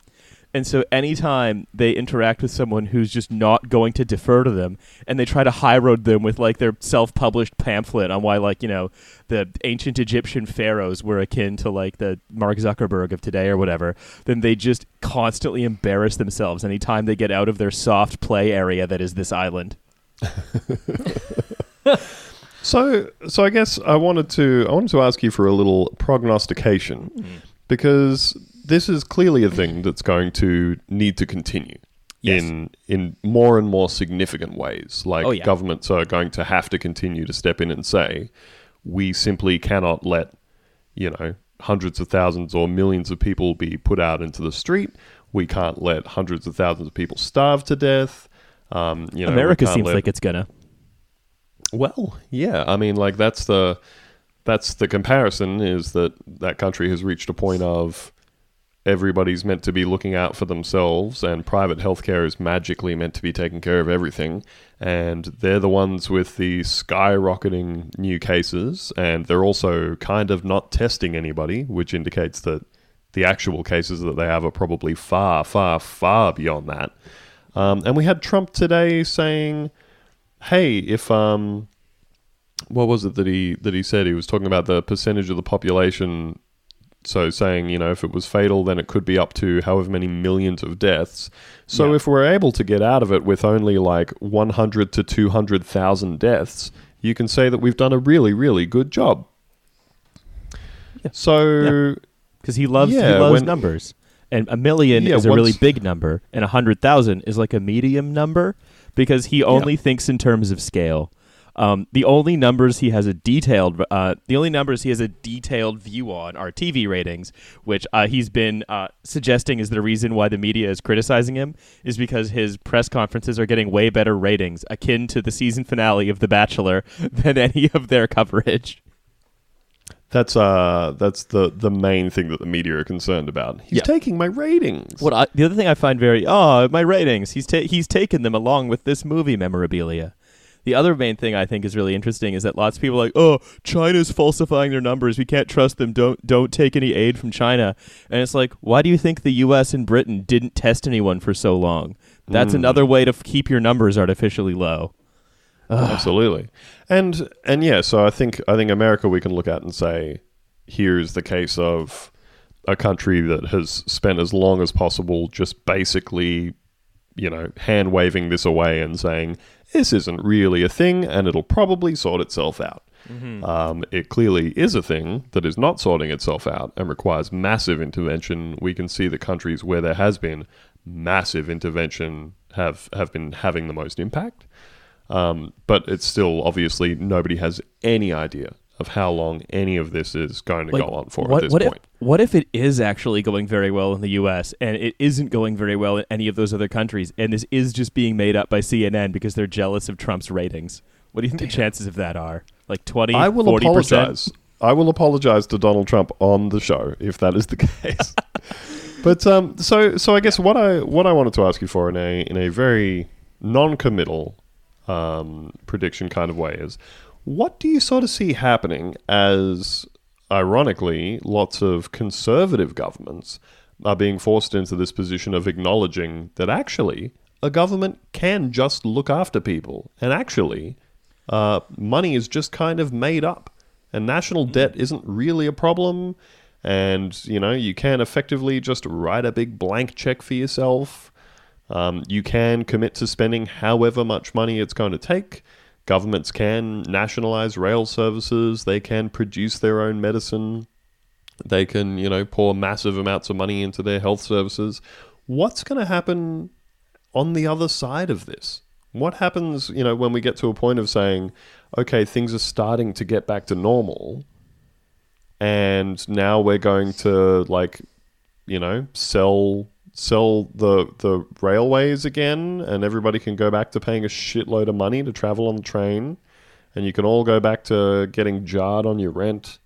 Speaker 3: And so anytime they interact with someone who's just not going to defer to them and they try to high road them with like their self-published pamphlet on why like, you know, the ancient Egyptian pharaohs were akin to like the Mark Zuckerberg of today or whatever, then they just constantly embarrass themselves anytime they get out of their soft play area that is this island. *laughs*
Speaker 1: So, so I guess I wanted to I wanted to ask you for a little prognostication mm. because this is clearly a thing that's going to need to continue
Speaker 3: Yes.
Speaker 1: in in more and more significant ways. Like
Speaker 3: Oh, yeah.
Speaker 1: governments are going to have to continue to step in and say, we simply cannot let you know hundreds of thousands or millions of people be put out into the street. We can't let hundreds of thousands of people starve to death. Um, you know,
Speaker 3: America seems
Speaker 1: let-
Speaker 3: like it's gonna.
Speaker 1: well, yeah. I mean, like that's the that's the comparison is that that country has reached a point of everybody's meant to be looking out for themselves, and private healthcare is magically meant to be taking care of everything, and they're the ones with the skyrocketing new cases, and they're also kind of not testing anybody, which indicates that the actual cases that they have are probably far, far, far beyond that. Um, and we had Trump today saying hey, if um, what was it that he that he said? He was talking about the percentage of the population So saying, you know, if it was fatal, then it could be up to however many millions of deaths. So
Speaker 3: Yeah.
Speaker 1: if we're able to get out of it with only like 100 to 200,000 deaths, you can say that we've done a really, really good job.
Speaker 3: Yeah.
Speaker 1: So
Speaker 3: because he loves he loves
Speaker 1: when-
Speaker 3: numbers, and a million
Speaker 1: Yeah,
Speaker 3: is a really big number, and a hundred thousand is like a medium number because he only thinks in terms of scale. Um, the only numbers he has a detailed, uh, the only numbers he has a detailed view on are TV ratings, which uh, he's been uh, suggesting is the reason why the media is criticizing him, is because his press conferences are getting way better ratings, akin to the season finale of The Bachelor, *laughs* than any of their coverage.
Speaker 1: that's uh that's the the main thing that the media are concerned about. He's
Speaker 3: Yeah.
Speaker 1: taking my ratings.
Speaker 3: What I, the other thing I find very oh my ratings he's ta- he's taken them along with this movie memorabilia. The other main thing I think is really interesting is that lots of people are like oh China's falsifying their numbers we can't trust them don't don't take any aid from China and it's like why do you think the U.S. and Britain didn't test anyone for so long? That's
Speaker 1: Mm.
Speaker 3: another way to f- keep your numbers artificially low.
Speaker 1: Absolutely. And and yeah, so I think I think America we can look at and say here's the case of a country that has spent as long as possible just basically, you know, hand waving this away and saying this isn't really a thing and it'll probably sort itself out. Um, it clearly is a thing that is not sorting itself out and requires massive intervention. We can see the countries where there has been massive intervention have have been having the most impact. Um, but it's still obviously nobody has any idea of how long any of this is going to
Speaker 3: Like,
Speaker 1: go on for
Speaker 3: what,
Speaker 1: at this
Speaker 3: what
Speaker 1: point.
Speaker 3: If, what if it is actually going very well in the U.S. and it isn't going very well in any of those other countries, and this is just being made up by CNN because they're jealous of Trump's ratings? What do you think the chances of that are? Like 20,
Speaker 1: I will
Speaker 3: 40%?
Speaker 1: apologize. I will apologize to Donald Trump on the show if that is the *laughs* case. *laughs* but um, so so I guess what I what I wanted to ask you for in a in a very non-committal um, prediction kind of way is what do you sort of see happening as ironically lots of conservative governments are being forced into this position of acknowledging that actually a government can just look after people and actually uh, money is just kind of made up and national debt isn't really a problem and you know you can effectively just write a big blank check for yourself. Um, you can commit to spending however much money it's going to take governments can nationalize rail services they can produce their own medicine they can you know pour massive amounts of money into their health services. What's going to happen on the other side of this? What happens you know when we get to a point of saying okay things are starting to get back to normal and now we're going to like you know sell sell the the railways again and everybody can go back to paying a shitload of money to travel on the train and you can all go back to getting jarred on your rent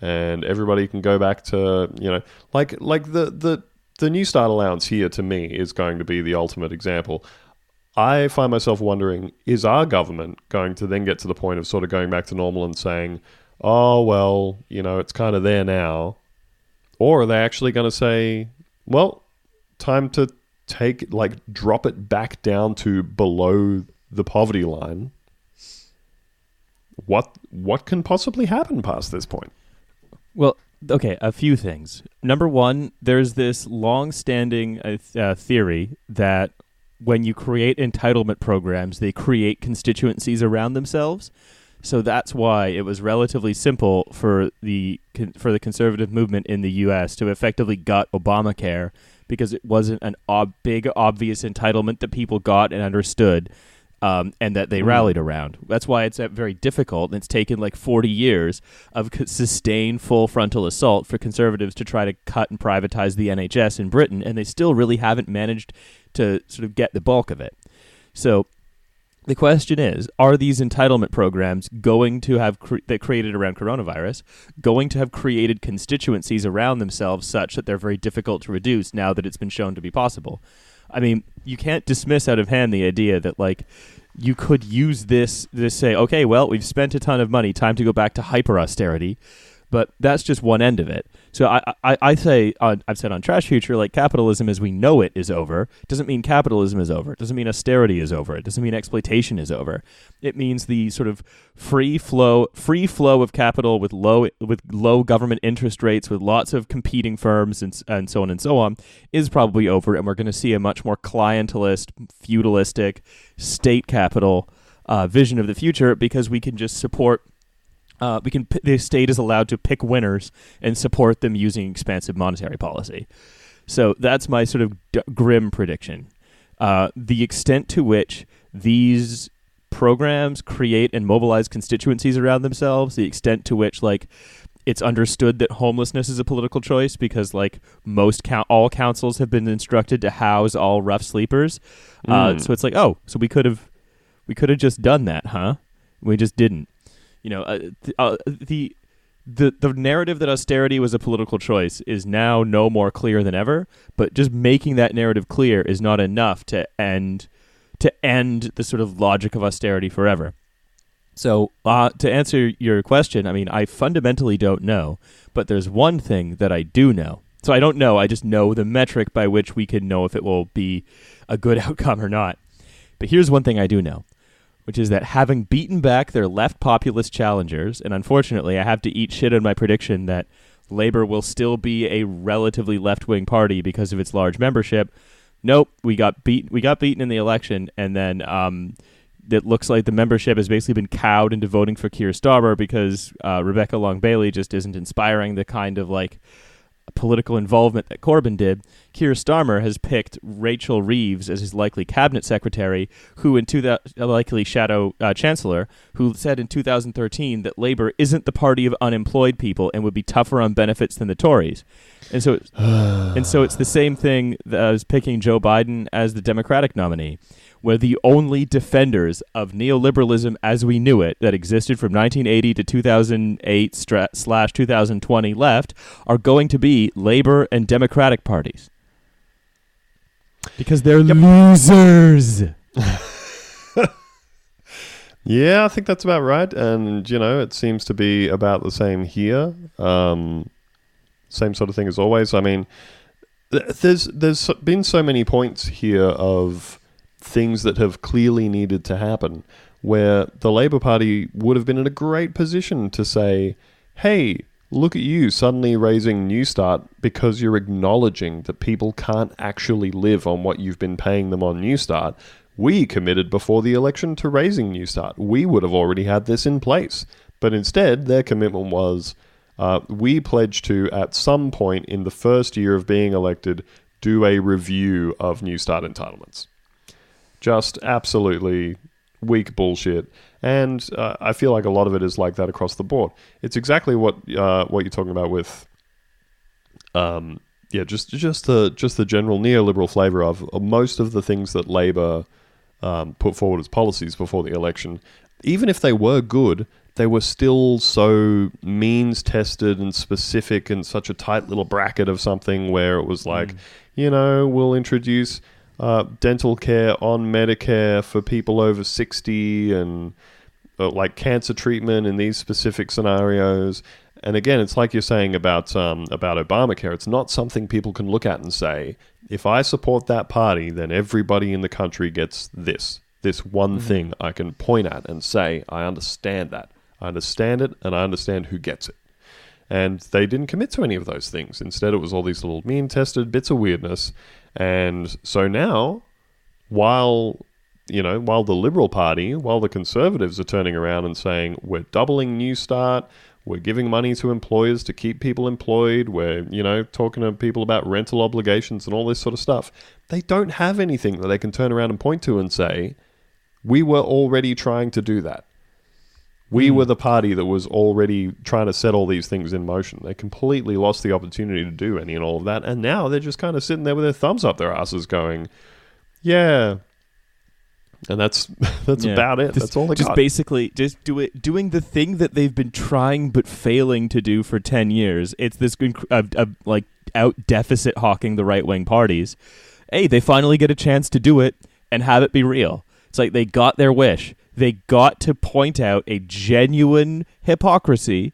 Speaker 1: and everybody can go back to you know like like the the the new start allowance here to me is going to be the ultimate example I find myself wondering is our government going to then get to the point of sort of going back to normal and saying, oh, well, you know, it's kind of there now? Or are they actually going to say, well, time to take, like, drop it back down to below the poverty line? What what can possibly happen past this point?
Speaker 3: Well, okay, a few things. Number one, there's this long-standing uh, uh, theory that when you create entitlement programs, they create constituencies around themselves. So that's why it was relatively simple for the for the conservative movement in the U.S. to effectively gut Obamacare because it wasn't an ob- big, obvious entitlement that people got and understood, um, and that they
Speaker 1: Mm.
Speaker 3: rallied around. That's why it's uh, very difficult, and it's taken like 40 years of sustained full frontal assault for conservatives to try to cut and privatize the NHS in Britain, and they still really haven't managed to sort of get the bulk of it. So the question is: Are these entitlement programs going to have cre- that created around coronavirus going to have created constituencies around themselves such that they're very difficult to reduce now that it's been shown to be possible? I mean, you can't dismiss out of hand the idea that like you could use this this say, okay, well, we've spent a ton of money, time to go back to hyper austerity. But that's just one end of it. So I, I, I say on, I've said on Trash Future like capitalism as we know it is over. Doesn't mean capitalism is over. It Doesn't mean austerity is over. It doesn't mean exploitation is over. It means the sort of free flow free flow of capital with low with low government interest rates with lots of competing firms and and so on and so on is probably over, and we're going to see a much more clientelist, feudalistic, state capital uh, vision of the future because we can just support uh, we can p- the state is allowed to pick winners and support them using expansive monetary policy. So that's my sort of d- grim prediction. Uh, the extent to which these programs create and mobilize constituencies around themselves, the extent to which like it's understood that homelessness is a political choice because like most count all councils have been instructed to house all rough sleepers. Uh,
Speaker 1: Mm.
Speaker 3: so it's like, oh, so we could have we could have just done that, huh? We just didn't. You know, uh, th- uh, the the the narrative that austerity was a political choice is now no more clear than ever. But just making that narrative clear is not enough to end to end the sort of logic of austerity forever. So, uh, to answer your question, I mean, I fundamentally don't know, but there's one thing that I do know. So I don't know. I just know the metric by which we can know if it will be a good *laughs* outcome or not. But here's one thing I do know, which is that having beaten back their left populist challengers, and unfortunately, I have to eat shit on my prediction that Labor will still be a relatively left-wing party because of its large membership. Nope, we got beat. We got beaten in the election, and then um, it looks like the membership has basically been cowed into voting for Keir Starmer because uh, Rebecca Long Bailey just isn't inspiring the kind of like political involvement that Corbyn did. Keir Starmer has picked Rachel Reeves as his likely cabinet secretary, who in two thou- likely shadow uh, chancellor, who said in 2013 that Labour isn't the party of unemployed people and would be tougher on benefits than the Tories. And so, it's, and so it's the same thing as picking Joe Biden as the Democratic nominee where the only defenders of neoliberalism as we knew it that existed from 1980 to 2008 stra- slash 2020 left are going to be Labor and Democratic parties because they're losers. *laughs*
Speaker 1: Yeah, I think that's about right. And, you know, it seems to be about the same here. Um, same sort of thing as always. I mean, th- there's there's been so many points here of things that have clearly needed to happen where the Labour Party would have been in a great position to say, hey, look at you suddenly raising New Start because you're acknowledging that people can't actually live on what you've been paying them on New Start. We committed before the election to raising New Start. We would have already had this in place. But instead, their commitment was uh, we pledge to, at some point in the first year of being elected, do a review of New Start entitlements. Just absolutely weak bullshit. And uh, I feel like a lot of it is like that across the board. It's exactly what uh, what you're talking about with, um, yeah, just just the just the general neoliberal flavor of, of most of the things that Labor um, put forward as policies before the election. Even if they were good, they were still so means tested and specific and such a tight little bracket of something where it was like, you know, we'll introduce uh, dental care on Medicare for people over 60 and uh, like cancer treatment in these specific scenarios. And again, it's like you're saying about um, about Obamacare. It's not something people can look at and say, if I support that party, then everybody in the country gets this. This one thing I can point at and say, I understand that. I understand it, and I understand who gets it. And they didn't commit to any of those things. Instead, it was all these little mean tested bits of weirdness. And so now, while you know, while the Liberal Party, while the Conservatives are turning around and saying we're doubling New Start, we're giving money to employers to keep people employed, we're you know talking to people about rental obligations and all this sort of stuff, they don't have anything that they can turn around and point to and say we were already trying to do that. We were the party that was already trying to set all these things in motion. They completely lost the opportunity to do any and all of that. And now they're just kind of sitting there with their thumbs up their asses going, yeah. And that's *laughs* that's
Speaker 3: Yeah.
Speaker 1: about it.
Speaker 3: Just-
Speaker 1: that's all they
Speaker 3: just
Speaker 1: got.
Speaker 3: basically just do it doing the thing that they've been trying but failing to do for 10 years it's this uh, uh, like out deficit hawking the right wing parties hey they finally get a chance to do it and have it be real it's like they got their wish they got to point out a genuine hypocrisy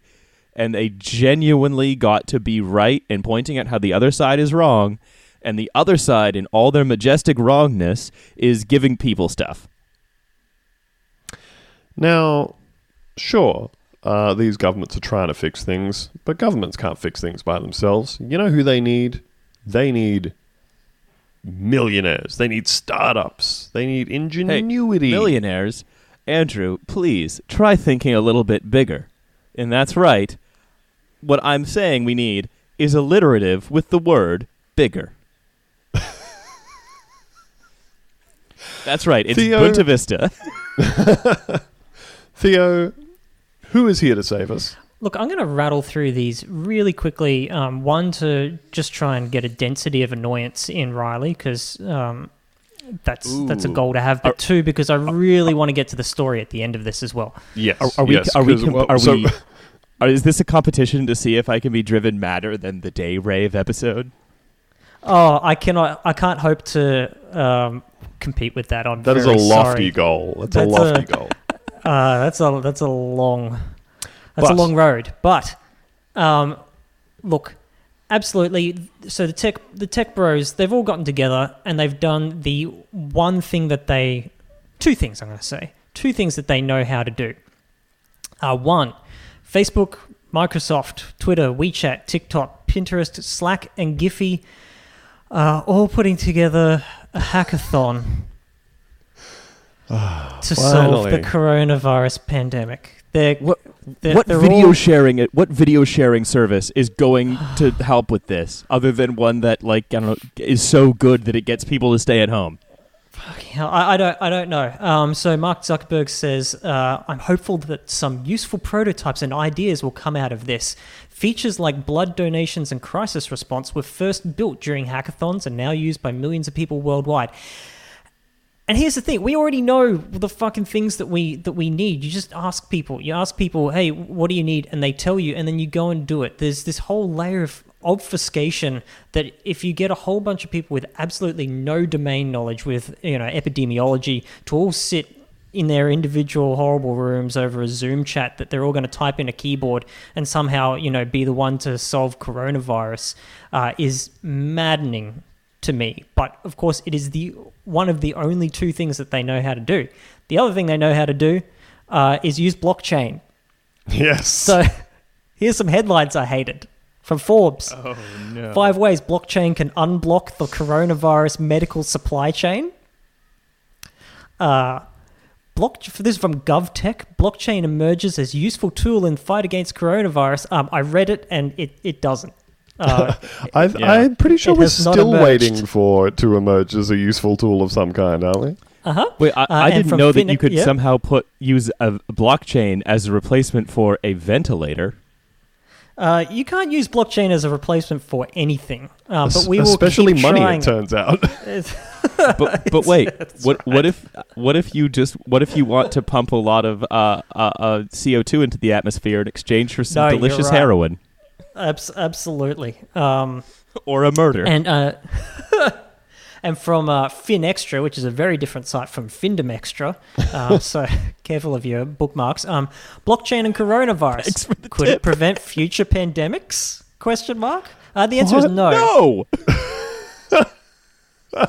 Speaker 3: and they genuinely got to be right in pointing out how the other side is wrong, and the other side, in all their majestic wrongness, is giving people stuff.
Speaker 1: Now, sure, uh, these governments are trying to fix things, but governments can't fix things by themselves. You know who they need? They need millionaires. They need startups. They need ingenuity.
Speaker 3: Millionaires, Andrew, please try thinking a little bit bigger. And that's right. What I'm saying we need is alliterative with the word bigger. *laughs* that's right. It's
Speaker 1: Theo-
Speaker 3: Boonta Vista. *laughs*
Speaker 1: Theo, who is here to save us?
Speaker 2: Look, I'm going to rattle through these really quickly. Um, one, to just try and get a density of annoyance in Riley, because um, that's that's a goal to have. But two, because I really want to get to the story at the end of this as well.
Speaker 1: Yes.
Speaker 3: Are, are we?
Speaker 1: yes,
Speaker 3: are we?
Speaker 1: 'cause,
Speaker 3: com-
Speaker 1: well,
Speaker 3: are
Speaker 1: so-
Speaker 3: we? *laughs* Are, is this a competition to see if I can be driven madder than the day rave episode?
Speaker 2: Oh, I cannot. I can't hope to um, compete with that. I'm
Speaker 1: that is a lofty
Speaker 2: sorry.
Speaker 1: goal. That's,
Speaker 2: That's
Speaker 1: a lofty
Speaker 2: a-
Speaker 1: goal. *laughs*
Speaker 2: Uh, that's a that's a long that's
Speaker 1: But-
Speaker 2: a long road. But um, look, absolutely. So the tech the tech bros they've all gotten together and they've done the one thing that they two things I'm going to say two things that they know how to do. Uh, one, Facebook, Microsoft, Twitter, WeChat, TikTok, Pinterest, Slack, and Giphy, are all putting together a hackathon *sighs* to solve the coronavirus pandemic. They're,
Speaker 3: What-
Speaker 2: they're,
Speaker 3: what
Speaker 2: they're
Speaker 3: video
Speaker 2: all-
Speaker 3: sharing? What video sharing service is going to *sighs* help with this, other than one that like I don't know is so good that it gets people to stay at home?
Speaker 2: I, I don't. I don't know. Um, so Mark Zuckerberg says, uh, "I'm hopeful that some useful prototypes and ideas will come out of this. Features like blood donations and crisis response were first built during hackathons and now used by millions of people worldwide." And here's the thing: we already know the fucking things that we that we need. You just ask people. You ask people, "Hey, what do you need?" and they tell you, and then you go and do it. There's this whole layer of obfuscation that if you get a whole bunch of people with absolutely no domain knowledge with you know epidemiology to all sit in their individual horrible rooms over a Zoom chat that they're all going to type in a keyboard and somehow you know be the one to solve coronavirus uh, is maddening to me. But of course, it is the one of the only two things that they know how to do. The other thing they know how to do uh, is use blockchain.
Speaker 1: Yes.
Speaker 2: So *laughs* here's some headlines I hated from Forbes.
Speaker 3: Oh no!
Speaker 2: Five ways blockchain can unblock the coronavirus medical supply chain. Uh, block, this is from GovTech. Blockchain emerges as useful tool in fight against coronavirus. Um, I read it and it, it doesn't. Uh, *laughs*
Speaker 1: I,
Speaker 3: Yeah.
Speaker 1: I'm pretty sure
Speaker 2: It
Speaker 1: we're still waiting for it to emerge as a useful tool of some kind, aren't we?
Speaker 2: uh-huh.
Speaker 3: Wait, I,
Speaker 2: Uh,
Speaker 3: I didn't
Speaker 2: from
Speaker 3: know that you could
Speaker 2: yeah.
Speaker 3: somehow put use a blockchain as a replacement for a ventilator.
Speaker 2: Uh, you can't use blockchain as a replacement for anything, uh, but we will
Speaker 1: Especially
Speaker 2: keep
Speaker 1: money,
Speaker 2: trying.
Speaker 1: it turns out. *laughs*
Speaker 3: But *laughs* but wait, what what if what if you just what if you want to pump a lot of uh, uh, uh, CO two into the atmosphere in exchange for some
Speaker 2: No,
Speaker 3: delicious
Speaker 2: right.
Speaker 3: heroin
Speaker 2: Abs- absolutely. Um,
Speaker 3: or a murder?
Speaker 2: and uh, *laughs* and from uh, FinExtra, which is a very different site from Findom Extra. Um, *laughs* so careful of your bookmarks. Um, blockchain and coronavirus could it prevent future pandemics? Question mark. Uh, the answer is no.
Speaker 3: no. *laughs*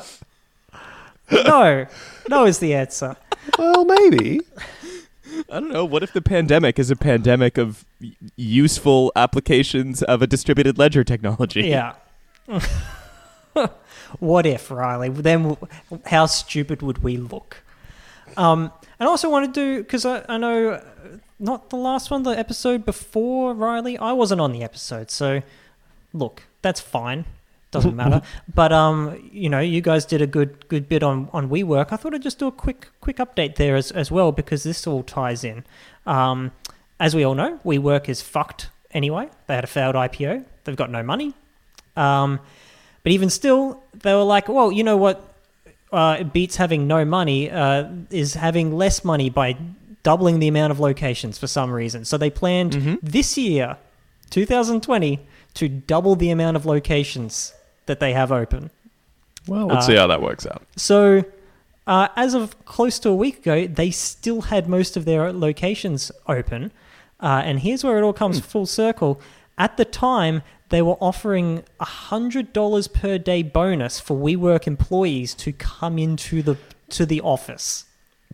Speaker 2: No. No is the answer.
Speaker 1: well, maybe.
Speaker 3: I don't know. What if the pandemic is a pandemic of useful applications of a distributed ledger technology?
Speaker 2: Yeah. *laughs* what if, Riley? Then how stupid would we look? Um, and I also want to do, because I, I know uh, not the last one, the episode before Riley, I wasn't on the episode. So, look, that's fine. Doesn't matter. *laughs* but, um, you know, you guys did a good good bit on, on WeWork. I thought I'd just do a quick quick update there as, as well, because this all ties in. Um, as we all know, WeWork is fucked anyway. They had a failed IPO. They've got no money. Um, but even still, they were like, well, you know what? Uh, it beats having no money uh, is having less money by doubling the amount of locations for some reason. So they planned
Speaker 3: Mhm.
Speaker 2: this year, 2020, to double the amount of locations that they have open.
Speaker 1: Well, let's
Speaker 2: Uh,
Speaker 1: see how that works out.
Speaker 2: So, uh, as of close to a week ago, they still had most of their locations open. Uh, and here's where it all comes full circle. At the time, they were offering a hundred dollars per day bonus for WeWork employees to come into the to the office.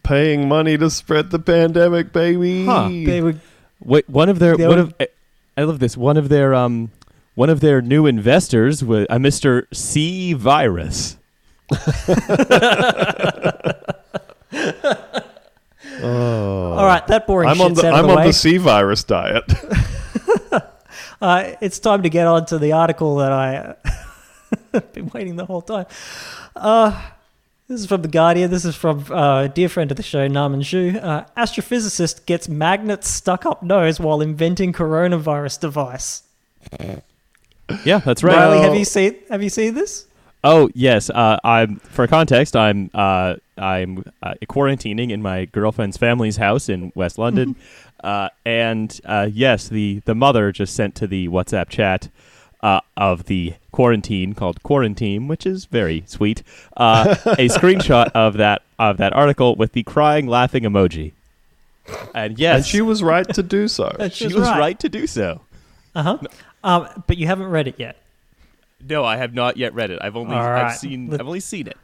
Speaker 1: Paying money to spread the pandemic, baby.
Speaker 3: Huh.
Speaker 2: They were
Speaker 3: Wait, one of their one
Speaker 2: were-
Speaker 3: of I- I love this. One of their um one of their new investors was a Mr. C virus. *laughs*
Speaker 1: Oh.
Speaker 2: all right. That boring
Speaker 1: I'm on the
Speaker 2: out
Speaker 1: I'm
Speaker 2: the
Speaker 1: on
Speaker 2: way.
Speaker 1: the C virus diet. *laughs*
Speaker 2: Uh, it's time to get on to the article that I *laughs* have been waiting the whole time. Uh, this is from The Guardian. This is from uh, a dear friend of the show, Naaman Zhou. Uh, astrophysicist gets magnets stuck up nose while inventing coronavirus device.
Speaker 3: Yeah, that's right.
Speaker 2: Riley, have you seen have you seen this?
Speaker 3: Oh yes, uh, I'm for context. I'm uh, I'm uh, quarantining in my girlfriend's family's house in West London, *laughs* uh, and uh, yes, the the mother just sent to the WhatsApp chat uh, of the quarantine called Quarantine, which is very sweet. Uh, a *laughs* screenshot of that of that article with the crying, laughing emoji. And yes,
Speaker 1: and she was right to do *laughs* so.
Speaker 2: That's
Speaker 3: she was
Speaker 2: right.
Speaker 3: right to do so.
Speaker 2: Uh huh. Um, but you haven't read it yet.
Speaker 3: No, I have not yet read it. I've only
Speaker 2: All
Speaker 3: I've seen
Speaker 2: Let-
Speaker 3: I've only seen it.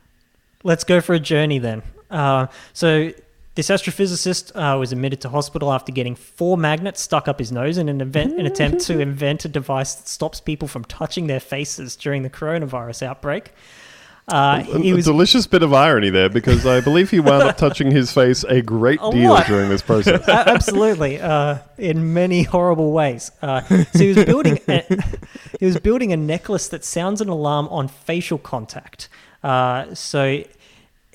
Speaker 2: Let's go for a journey then. Uh, so, this astrophysicist uh, was admitted to hospital after getting four magnets stuck up his nose in an, event, an attempt to invent a device that stops people from touching their faces during the coronavirus outbreak. Uh,
Speaker 1: A-
Speaker 2: was
Speaker 1: delicious bit of irony there because I believe he wound up *laughs* touching his face a great
Speaker 2: A
Speaker 1: deal
Speaker 2: lot.
Speaker 1: during this process.
Speaker 2: A- absolutely uh, in many horrible ways. Uh, so he was *laughs* building a, *laughs* he was building a necklace that sounds an alarm on facial contact. Uh, so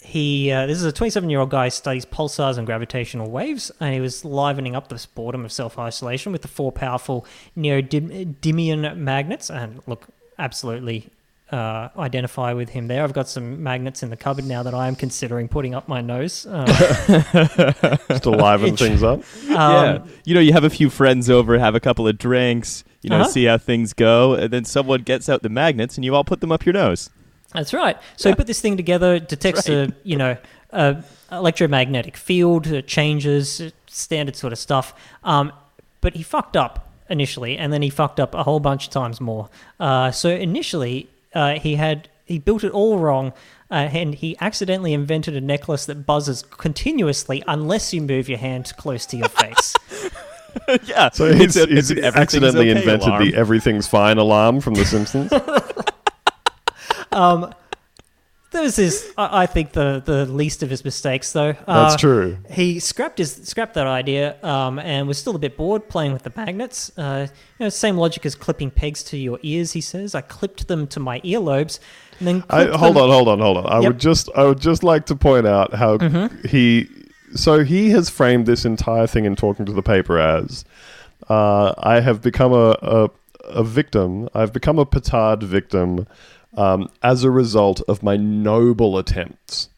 Speaker 2: he uh, this is a 27 year old guy who studies pulsars and gravitational waves, and he was livening up this boredom of self isolation with the four powerful neodymium magnets. And look, absolutely. Uh, identify with him there. I've got some magnets in the cupboard now that I am considering putting up my nose. Uh, *laughs*
Speaker 1: Just to liven *laughs* things up.
Speaker 3: yeah,
Speaker 2: um,
Speaker 3: you know, you have a few friends over, have a couple of drinks, you know,
Speaker 2: Uh-huh.
Speaker 3: see how things go, and then someone gets out the magnets, and you all put them up your nose.
Speaker 2: That's right. So he put this thing together, detects
Speaker 3: right.
Speaker 2: a you know a electromagnetic field, uh, changes, uh, standard sort of stuff. Um, but he fucked up initially, and then he fucked up a whole bunch of times more. Uh, so initially, uh, he had he built it all wrong. Uh, and he accidentally invented a necklace that buzzes continuously unless you move your hand close to your face. *laughs*
Speaker 3: yeah,
Speaker 1: So
Speaker 3: it's
Speaker 1: he's,
Speaker 3: a-
Speaker 1: he's
Speaker 3: it's an
Speaker 1: accidentally
Speaker 3: okay
Speaker 1: invented
Speaker 3: alarm.
Speaker 1: the everything's fine alarm from The Simpsons. *laughs* *laughs*
Speaker 2: um, that was his, I I think, the, the least of his mistakes, though.
Speaker 1: That's
Speaker 2: Uh,
Speaker 1: true.
Speaker 2: He scrapped his scrapped that idea um, and was still a bit bored playing with the magnets. Uh, you know, same logic as clipping pegs to your ears. He says, "I clipped them to my earlobes, and then
Speaker 1: I, hold
Speaker 2: them-
Speaker 1: on, hold on, hold on. I
Speaker 2: Yep.
Speaker 1: would just, I would just like to point out how
Speaker 2: Mm-hmm.
Speaker 1: he, so he has framed this entire thing in talking to the paper as, uh, I have become a, a, a victim. I've become a petard victim um, as a result of my noble attempts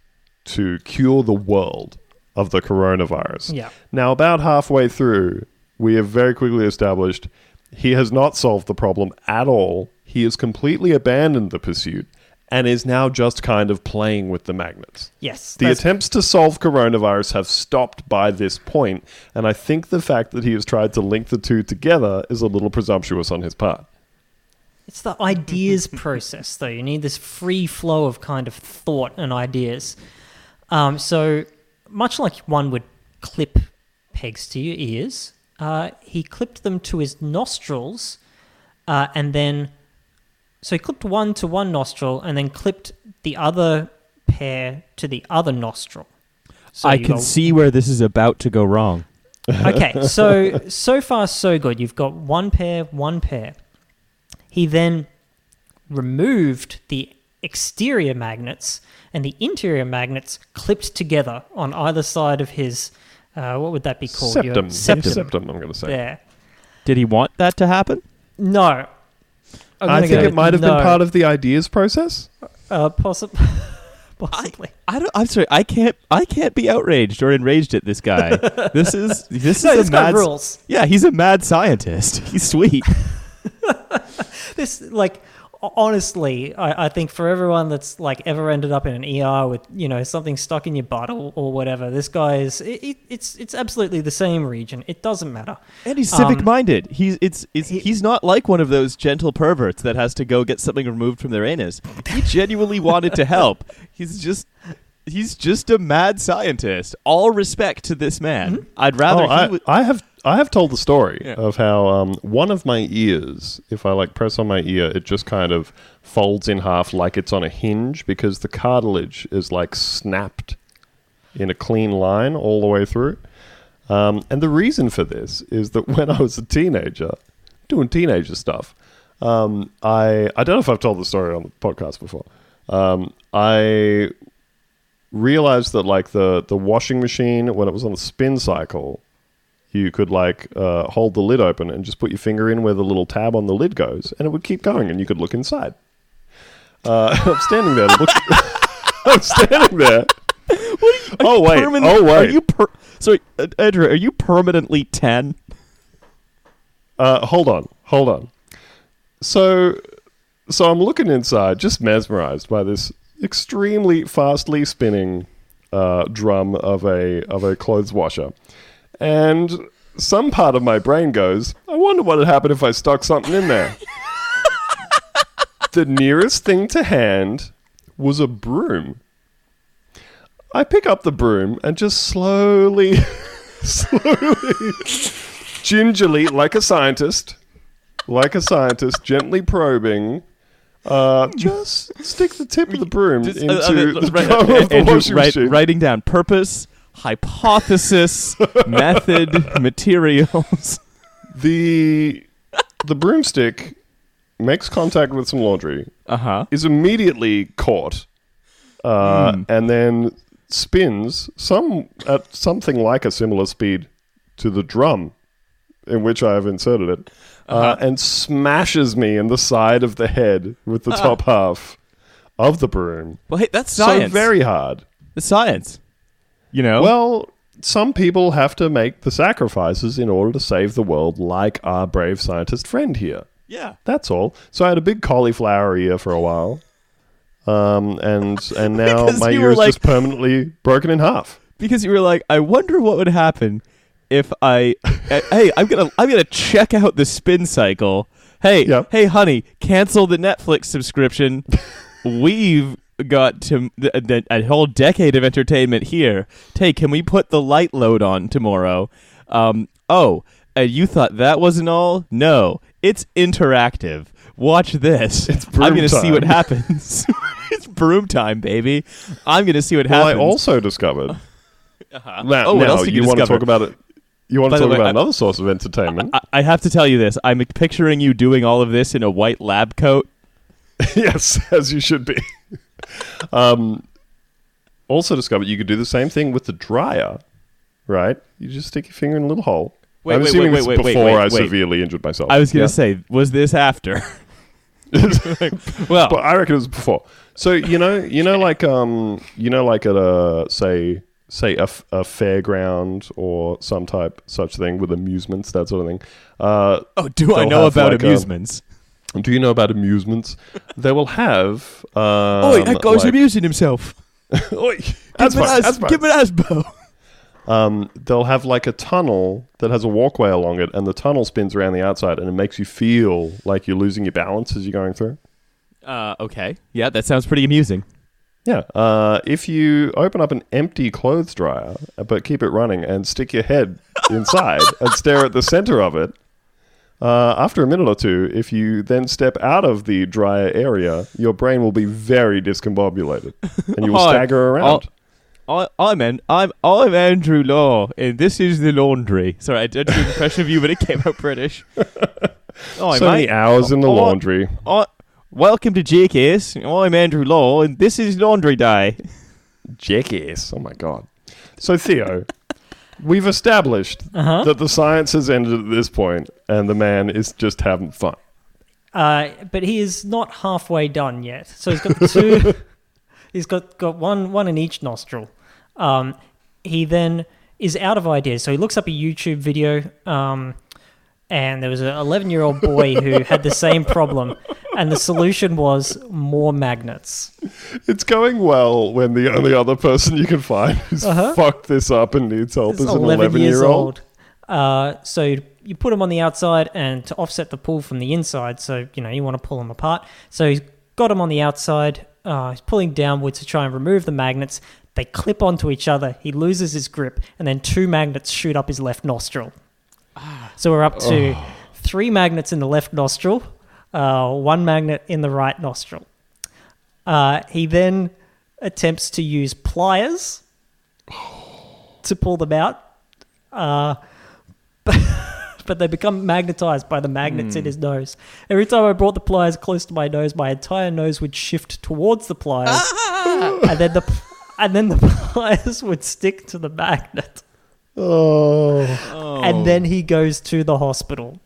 Speaker 1: to cure the world of the coronavirus.
Speaker 2: Yeah,
Speaker 1: Now, about halfway through, we have very quickly established he has not solved the problem at all. He has completely abandoned the pursuit and is now just kind of playing with the magnets.
Speaker 2: yes,
Speaker 1: The attempts to solve coronavirus have stopped by this point, and I think the fact that he has tried to link the two together is a little presumptuous on his part.
Speaker 2: It's the ideas *laughs* process, though. You need this free flow of kind of thought and ideas. Um, so, much like one would clip pegs to your ears, uh, he clipped them to his nostrils, uh, and then so he clipped one to one nostril, and then clipped the other pair to the other nostril. So
Speaker 3: I can
Speaker 2: got-
Speaker 3: see where this is about to go wrong.
Speaker 2: okay, so *laughs* so far so good. You've got one pair, one pair. He then removed the exterior magnets and the interior magnets clipped together on either side of his. Uh, what would that be called? Your
Speaker 1: Septum.
Speaker 2: septum.
Speaker 1: Septum, I'm going to say.
Speaker 2: There.
Speaker 3: Did he want that to happen?
Speaker 2: No. I'm
Speaker 1: I think
Speaker 2: go
Speaker 1: it might have
Speaker 2: no.
Speaker 1: been part of the ideas process.
Speaker 2: Uh, possi- *laughs* possibly.
Speaker 3: I don't. I'm sorry. I can't. I can't be outraged or enraged at this guy. *laughs* this is this
Speaker 2: no,
Speaker 3: is
Speaker 2: this
Speaker 3: a
Speaker 2: got
Speaker 3: mad.
Speaker 2: rules.
Speaker 3: Yeah, he's a mad scientist. He's sweet. *laughs* *laughs*
Speaker 2: This like honestly, I, I think for everyone that's like ever ended up in an ER with you know something stuck in your butt or, or whatever, this guy is it, it, it's it's absolutely the same region. It doesn't matter.
Speaker 3: And he's
Speaker 2: Um,
Speaker 3: civic minded. He's it's, it's
Speaker 2: he-
Speaker 3: he's not like one of those gentle perverts that has to go get something removed from their anus. He *laughs* genuinely wanted to help. He's just he's just a mad scientist. All respect to this man. I'd rather
Speaker 1: Oh,
Speaker 3: he
Speaker 1: I,
Speaker 3: was
Speaker 1: I have I have told the story
Speaker 3: Yeah.
Speaker 1: of how um, one of my ears, if I like press on my ear, it just kind of folds in half like it's on a hinge because the cartilage is like snapped in a clean line all the way through. Um, and the reason for this is that *laughs* when I was a teenager, doing teenager stuff, um, I I don't know if I've told the story on the podcast before. Um, I realized that like the the washing machine when it was on the spin cycle you could like uh, hold the lid open and just put your finger in where the little tab on the lid goes and it would keep going and you could look inside. Uh, *laughs* i'm standing there look *laughs* i'm standing there. Oh wait.
Speaker 3: permanent-
Speaker 1: oh
Speaker 3: Are
Speaker 1: wait.
Speaker 3: you per- Sorry, uh, Andrew, are you permanently 10?
Speaker 1: Uh, hold on, hold on. So, so I'm looking inside, just mesmerized by this extremely fastly spinning uh, drum of a of a clothes washer, and some part of my brain goes, "I wonder what would happen if I stuck something in there." the nearest thing to hand was a broom. I pick up the broom and just slowly, *laughs* slowly gingerly, like a scientist, like a scientist, gently probing. Uh, just stick the tip of the broom
Speaker 3: uh,
Speaker 1: into
Speaker 3: uh,
Speaker 1: the
Speaker 3: let's write-
Speaker 1: drum of the washing machine.
Speaker 3: writing down purpose, hypothesis, method, *laughs* materials.
Speaker 1: The the broomstick makes contact with some laundry,
Speaker 3: Uh huh.
Speaker 1: is immediately caught, uh,
Speaker 3: Mm.
Speaker 1: and then spins some at something like a similar speed to the drum in which I have inserted it, uh
Speaker 3: Uh-huh.
Speaker 1: and smashes me in the side of the head with the top half of the broom.
Speaker 3: Well, hey, that's science.
Speaker 1: So very hard.
Speaker 3: the science. You know.
Speaker 1: Well, some people have to make the sacrifices in order to save the world, like our brave scientist friend here.
Speaker 3: yeah.
Speaker 1: That's all. So I had a big cauliflower ear for a while, um, and and *laughs* now my ear is
Speaker 3: like-
Speaker 1: just permanently broken in half.
Speaker 3: Because you were like, I wonder what would happen if I. uh, *laughs* hey, I'm gonna I'm gonna check out the spin cycle. Hey,
Speaker 1: Yep.
Speaker 3: hey, honey, cancel the Netflix subscription. *laughs* We've got to th- th- a whole decade of entertainment here. Hey, can we put the light load on tomorrow? Um, oh, and you thought that wasn't all? No, it's interactive. Watch this.
Speaker 1: It's
Speaker 3: I'm gonna see what happens. *laughs* it's broom time, baby. I'm gonna see what
Speaker 1: Well, I also discovered. *laughs*
Speaker 3: Uh-huh.
Speaker 1: Now,
Speaker 3: oh, what
Speaker 1: now
Speaker 3: else did
Speaker 1: you,
Speaker 3: you,
Speaker 1: want to talk about it? You want
Speaker 3: By
Speaker 1: to talk
Speaker 3: way,
Speaker 1: about
Speaker 3: I-
Speaker 1: another source of entertainment?
Speaker 3: I, I have to tell you this. I'm picturing you doing all of this in a white lab coat. *laughs*
Speaker 1: yes, as you should be. Um, also discovered you could do the same thing with the dryer, right? You just stick your finger in a little hole.
Speaker 3: Wait,
Speaker 1: I'm
Speaker 3: wait,
Speaker 1: assuming
Speaker 3: wait, wait, wait,
Speaker 1: before
Speaker 3: wait,
Speaker 1: I severely injured myself.
Speaker 3: I was gonna
Speaker 1: Yeah?
Speaker 3: say, was this after? *laughs* *laughs* well,
Speaker 1: but I reckon it was before. So you know, you know, like um, you know, like at a say say a, f- a fairground or some type such thing with amusements, that sort of thing. Uh,
Speaker 3: oh, do I know about
Speaker 1: like a-
Speaker 3: amusements?
Speaker 1: Do you know about amusements? *laughs* they will have. Um,
Speaker 3: oh, that guy's
Speaker 1: like,
Speaker 3: amusing himself. *laughs*
Speaker 1: Oi,
Speaker 3: Give
Speaker 1: that's
Speaker 3: him an
Speaker 1: fine,
Speaker 3: as- give him an asbo.
Speaker 1: um, they'll have like a tunnel that has a walkway along it, and the tunnel spins around the outside, and it makes you feel like you're losing your balance as you're going through.
Speaker 3: Uh, okay. Yeah, that sounds pretty amusing.
Speaker 1: Yeah. Uh, if you open up an empty clothes dryer, uh, but keep it running and stick your head inside *laughs* and stare at the center of it, uh, after a minute or two, if you then step out of the dryer area, your brain will be very discombobulated and you will *laughs*
Speaker 3: Hi.
Speaker 1: stagger around.
Speaker 3: I, I'm an, I'm I'm Andrew Law, and this is the laundry. Sorry, I did do an impression of you, but it came out British. *laughs* Oh,
Speaker 1: so many hours in the laundry.
Speaker 3: I, welcome to JKS. I'm Andrew Law, and this is Laundry Day.
Speaker 1: Jackass. Oh my god. So Theo, *laughs* we've established
Speaker 2: Uh-huh.
Speaker 1: that the science has ended at this point, and the man is just having fun.
Speaker 2: Uh, but he is not halfway done yet. So he's got two. *laughs* he's got, got one one in each nostril. Um, he then is out of ideas. So he looks up a YouTube video, um, and there was an 11 year old boy who had the same problem, and the solution was more magnets.
Speaker 1: It's going well when the only other person you can find who's
Speaker 2: Uh-huh.
Speaker 1: fucked this up and needs help
Speaker 2: It's
Speaker 1: is an 11 year old.
Speaker 2: Uh, so you, you put them on the outside, and to offset the pull from the inside, so you know you want to pull them apart. So he's got them on the outside. Uh, he's pulling downwards to try and remove the magnets. They clip onto each other. He loses his grip, and then two magnets shoot up his left nostril. So we're up to three magnets in the left nostril, uh, one magnet in the right nostril. Uh, he then attempts to use pliers to pull them out, uh, *laughs* but they become magnetized by the magnets in his nose. Every time I brought the pliers close to my nose, my entire nose would shift towards the pliers, and then the *laughs* and then the *laughs* pliers would stick to the magnet,
Speaker 1: Oh.
Speaker 2: and then he goes to the hospital.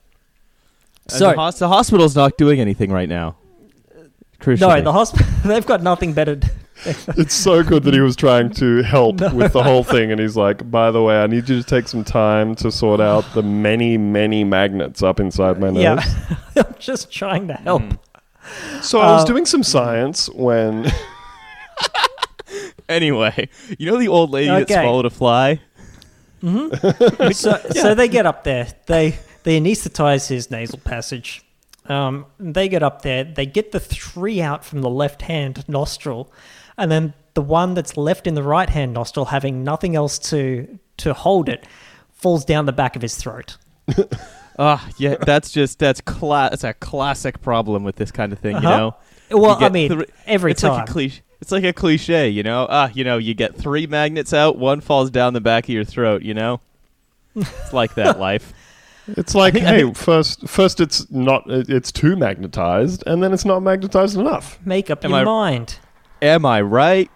Speaker 3: And
Speaker 2: So
Speaker 3: the, hos- the hospital's not doing anything right now. Crucially.
Speaker 2: no, the hospital *laughs* they've got nothing better. to-
Speaker 1: It's so good that he was trying to help *laughs* with the whole thing, and he's like, "By the way, I need you to take some time to sort out the many, many magnets up inside my nose."
Speaker 2: Yeah, *laughs* I'm just trying to help.
Speaker 1: So I was
Speaker 2: Uh,
Speaker 1: doing some science when
Speaker 3: Anyway, you know the old lady that swallowed a fly?
Speaker 2: So, *laughs* so they get up there. They they anesthetize his nasal passage. Um, they get up there. They get the three out from the left hand nostril, and then the one that's left in the right hand nostril, having nothing else to to hold it, falls down the back of his throat. *laughs*
Speaker 3: Ah, yeah, that's just that's cla- that's a classic problem with this kind of thing, you
Speaker 2: Uh-huh.
Speaker 3: know.
Speaker 2: Well,
Speaker 3: You
Speaker 2: I mean,
Speaker 3: thr-
Speaker 2: every
Speaker 3: it's
Speaker 2: time.
Speaker 3: like a cliche. It's like a cliche, you know. Ah, you know, you get three magnets out, one falls down the back of your throat, you know. It's like that *laughs* life.
Speaker 1: it's like,
Speaker 3: think- I
Speaker 1: hey, first, first it's not, it's too magnetized, and then it's not magnetized enough.
Speaker 2: Make up
Speaker 3: Am
Speaker 2: your
Speaker 3: I-
Speaker 2: mind.
Speaker 3: Am I right?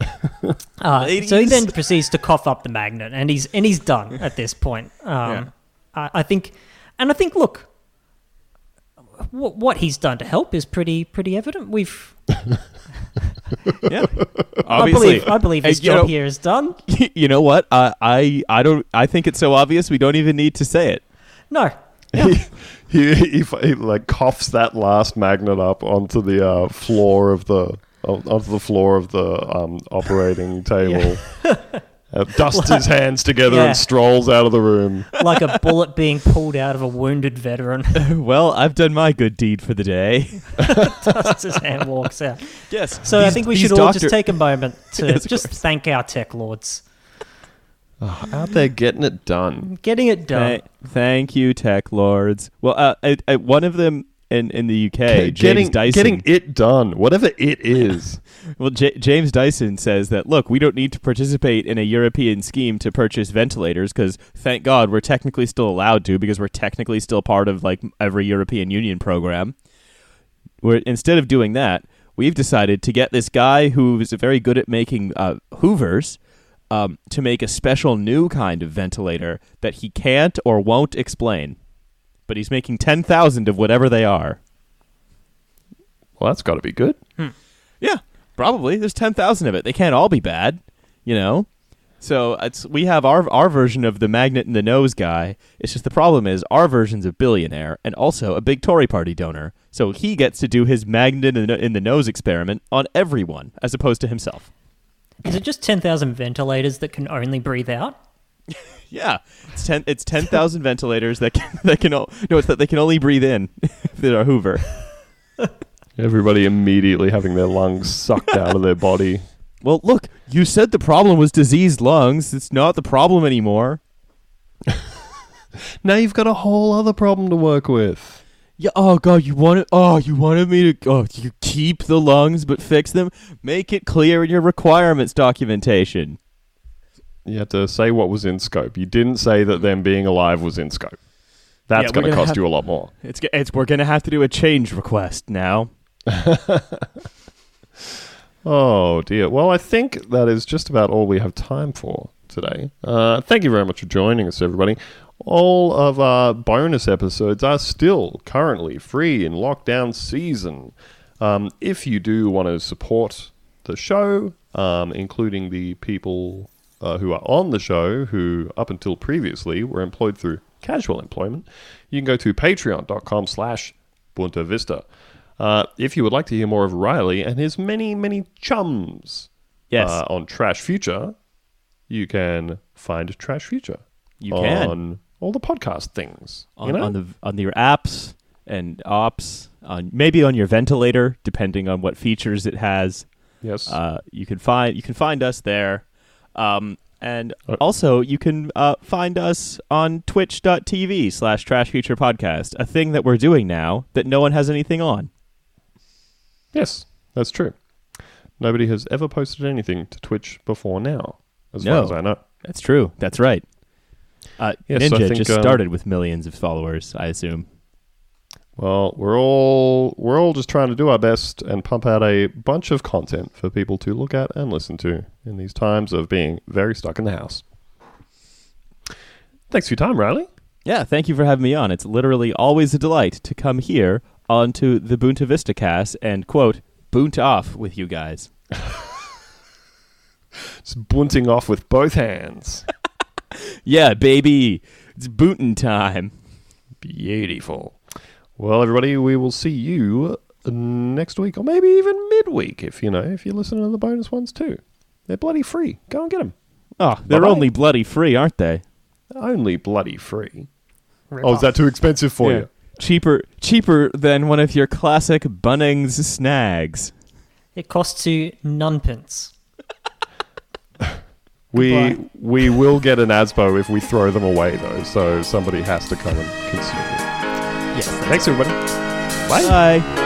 Speaker 3: *laughs*
Speaker 2: Uh, so he then proceeds to cough up the magnet, and he's and he's done *laughs* at this point. Um, I, I think, and I think, look, what, what he's done to help is pretty pretty evident. We've, *laughs*
Speaker 3: Yeah.
Speaker 2: I
Speaker 3: Obviously.
Speaker 2: believe, I believe his
Speaker 3: you
Speaker 2: job
Speaker 3: know-
Speaker 2: here is done. *laughs*
Speaker 3: you know what? I I I don't. I think it's so obvious we don't even need to say it.
Speaker 2: No, *laughs*
Speaker 1: He, he, he, he like coughs that last magnet up onto the uh, floor of the onto the floor of the um, operating table. Uh, dusts his hands together
Speaker 2: Yeah.
Speaker 1: and strolls out of the room. *laughs*
Speaker 2: like a bullet being pulled out of a wounded veteran. *laughs*
Speaker 3: well, I've done my good deed for the day. *laughs*
Speaker 2: Dusts his hand, walks out.
Speaker 3: Yes.
Speaker 2: So I think we
Speaker 3: these
Speaker 2: should all just take a moment to
Speaker 3: Yes, of
Speaker 2: just
Speaker 3: course.
Speaker 2: thank our tech lords.
Speaker 1: Out there getting it done.
Speaker 2: Getting it done.
Speaker 3: Tha- thank you, tech lords. Well, uh, uh, uh, one of them in in the UK, James
Speaker 1: getting,
Speaker 3: Dyson.
Speaker 1: getting it done, whatever it is. *laughs*
Speaker 3: Well, J- James Dyson says that look, we don't need to participate in a European scheme to purchase ventilators because thank God we're technically still allowed to because we're technically still part of like every European Union program. We're instead of doing that, we've decided to get this guy who is very good at making uh, Hoovers. Um, to make a special new kind of ventilator that he can't or won't explain, but he's making ten thousand of whatever they are.
Speaker 1: Well, that's got to be good. Hmm.
Speaker 3: Yeah, probably. There's ten thousand of it. They can't all be bad, you know. So it's we have our our version of the magnet in the nose guy. It's just the problem is our version's a billionaire and also a big Tory party donor. So he gets to do his magnet in the, in the nose experiment on everyone as opposed to himself.
Speaker 2: Is it just 10,000 ventilators that can only breathe out? *laughs*
Speaker 3: Yeah, it's ten. It's ten thousand ventilators that can that can no, it's that they can only breathe in *laughs* if they're a Hoover.
Speaker 1: Everybody immediately having their lungs sucked out of their body.
Speaker 3: Well, look, you said the problem was diseased lungs. It's not the problem anymore. *laughs*
Speaker 1: Now you've got a whole other problem to work with.
Speaker 3: Yeah. Oh God, you wanted. Oh, you wanted me to. Oh, you keep the lungs but fix them. Make it clear in your requirements documentation.
Speaker 1: You had to say what was in scope. You didn't say that them being alive was in scope. That's
Speaker 3: Yeah,
Speaker 1: going to cost
Speaker 3: have-
Speaker 1: you a lot more.
Speaker 3: It's. It's. We're gonna have to do a change request now. *laughs*
Speaker 1: Oh dear. Well, I think that is just about all we have time for today. Uh, thank you very much for joining us, everybody. All of our bonus episodes are still currently free in lockdown season. Um, if you do want to support the show, um, including the people uh, who are on the show who up until previously were employed through casual employment, you can go to patreon.com slash Boonta Vista. Uh, if you would like to hear more of Riley and his many, many chums
Speaker 3: Yes,
Speaker 1: uh, on Trash Future, you can find Trash Future
Speaker 3: you can
Speaker 1: on all the podcast things.
Speaker 3: on,
Speaker 1: you know?
Speaker 3: on the on your apps and ops, on maybe on your ventilator, depending on what features it has.
Speaker 1: yes.
Speaker 3: Uh, you can find you can find us there, um, and
Speaker 1: Uh,
Speaker 3: also you can uh, find us on Twitch.tv slash Trash Future Podcast, a thing that we're doing now that no one has anything on.
Speaker 1: yes, that's true. Nobody has ever posted anything to Twitch before now, as
Speaker 3: No.
Speaker 1: far as I know.
Speaker 3: That's true. That's right. Uh,
Speaker 1: Yes,
Speaker 3: Ninja
Speaker 1: think,
Speaker 3: just
Speaker 1: um,
Speaker 3: started with millions of followers, I assume.
Speaker 1: Well, we're all we're all just trying to do our best and pump out a bunch of content for people to look at and listen to in these times of being very stuck in the house. Thanks for your time, Riley.
Speaker 3: Yeah, thank you for having me on. It's literally always a delight to come here onto the Boonta Vista cast and quote boont off with you guys. *laughs*
Speaker 1: Just bunting off with both hands. *laughs*
Speaker 3: Yeah, baby, it's booting time.
Speaker 1: Beautiful. Well, everybody, we will see you next week, or maybe even midweek, if you know, if you're listening to the bonus ones too. They're bloody free. Go and get them.
Speaker 3: Oh, ah, they're
Speaker 1: Bye-bye.
Speaker 3: only bloody free, aren't they?
Speaker 1: Only bloody free. Oh, is that too expensive for
Speaker 3: Yeah.
Speaker 1: you?
Speaker 3: Cheaper, cheaper than one of your classic Bunnings snags.
Speaker 2: It costs you nunpence. *laughs*
Speaker 1: We
Speaker 2: Goodbye.
Speaker 1: we will get an ASBO if we throw them away though, so somebody has to come and consume them.
Speaker 3: Yes.
Speaker 1: Thanks everybody. Bye.
Speaker 3: Bye.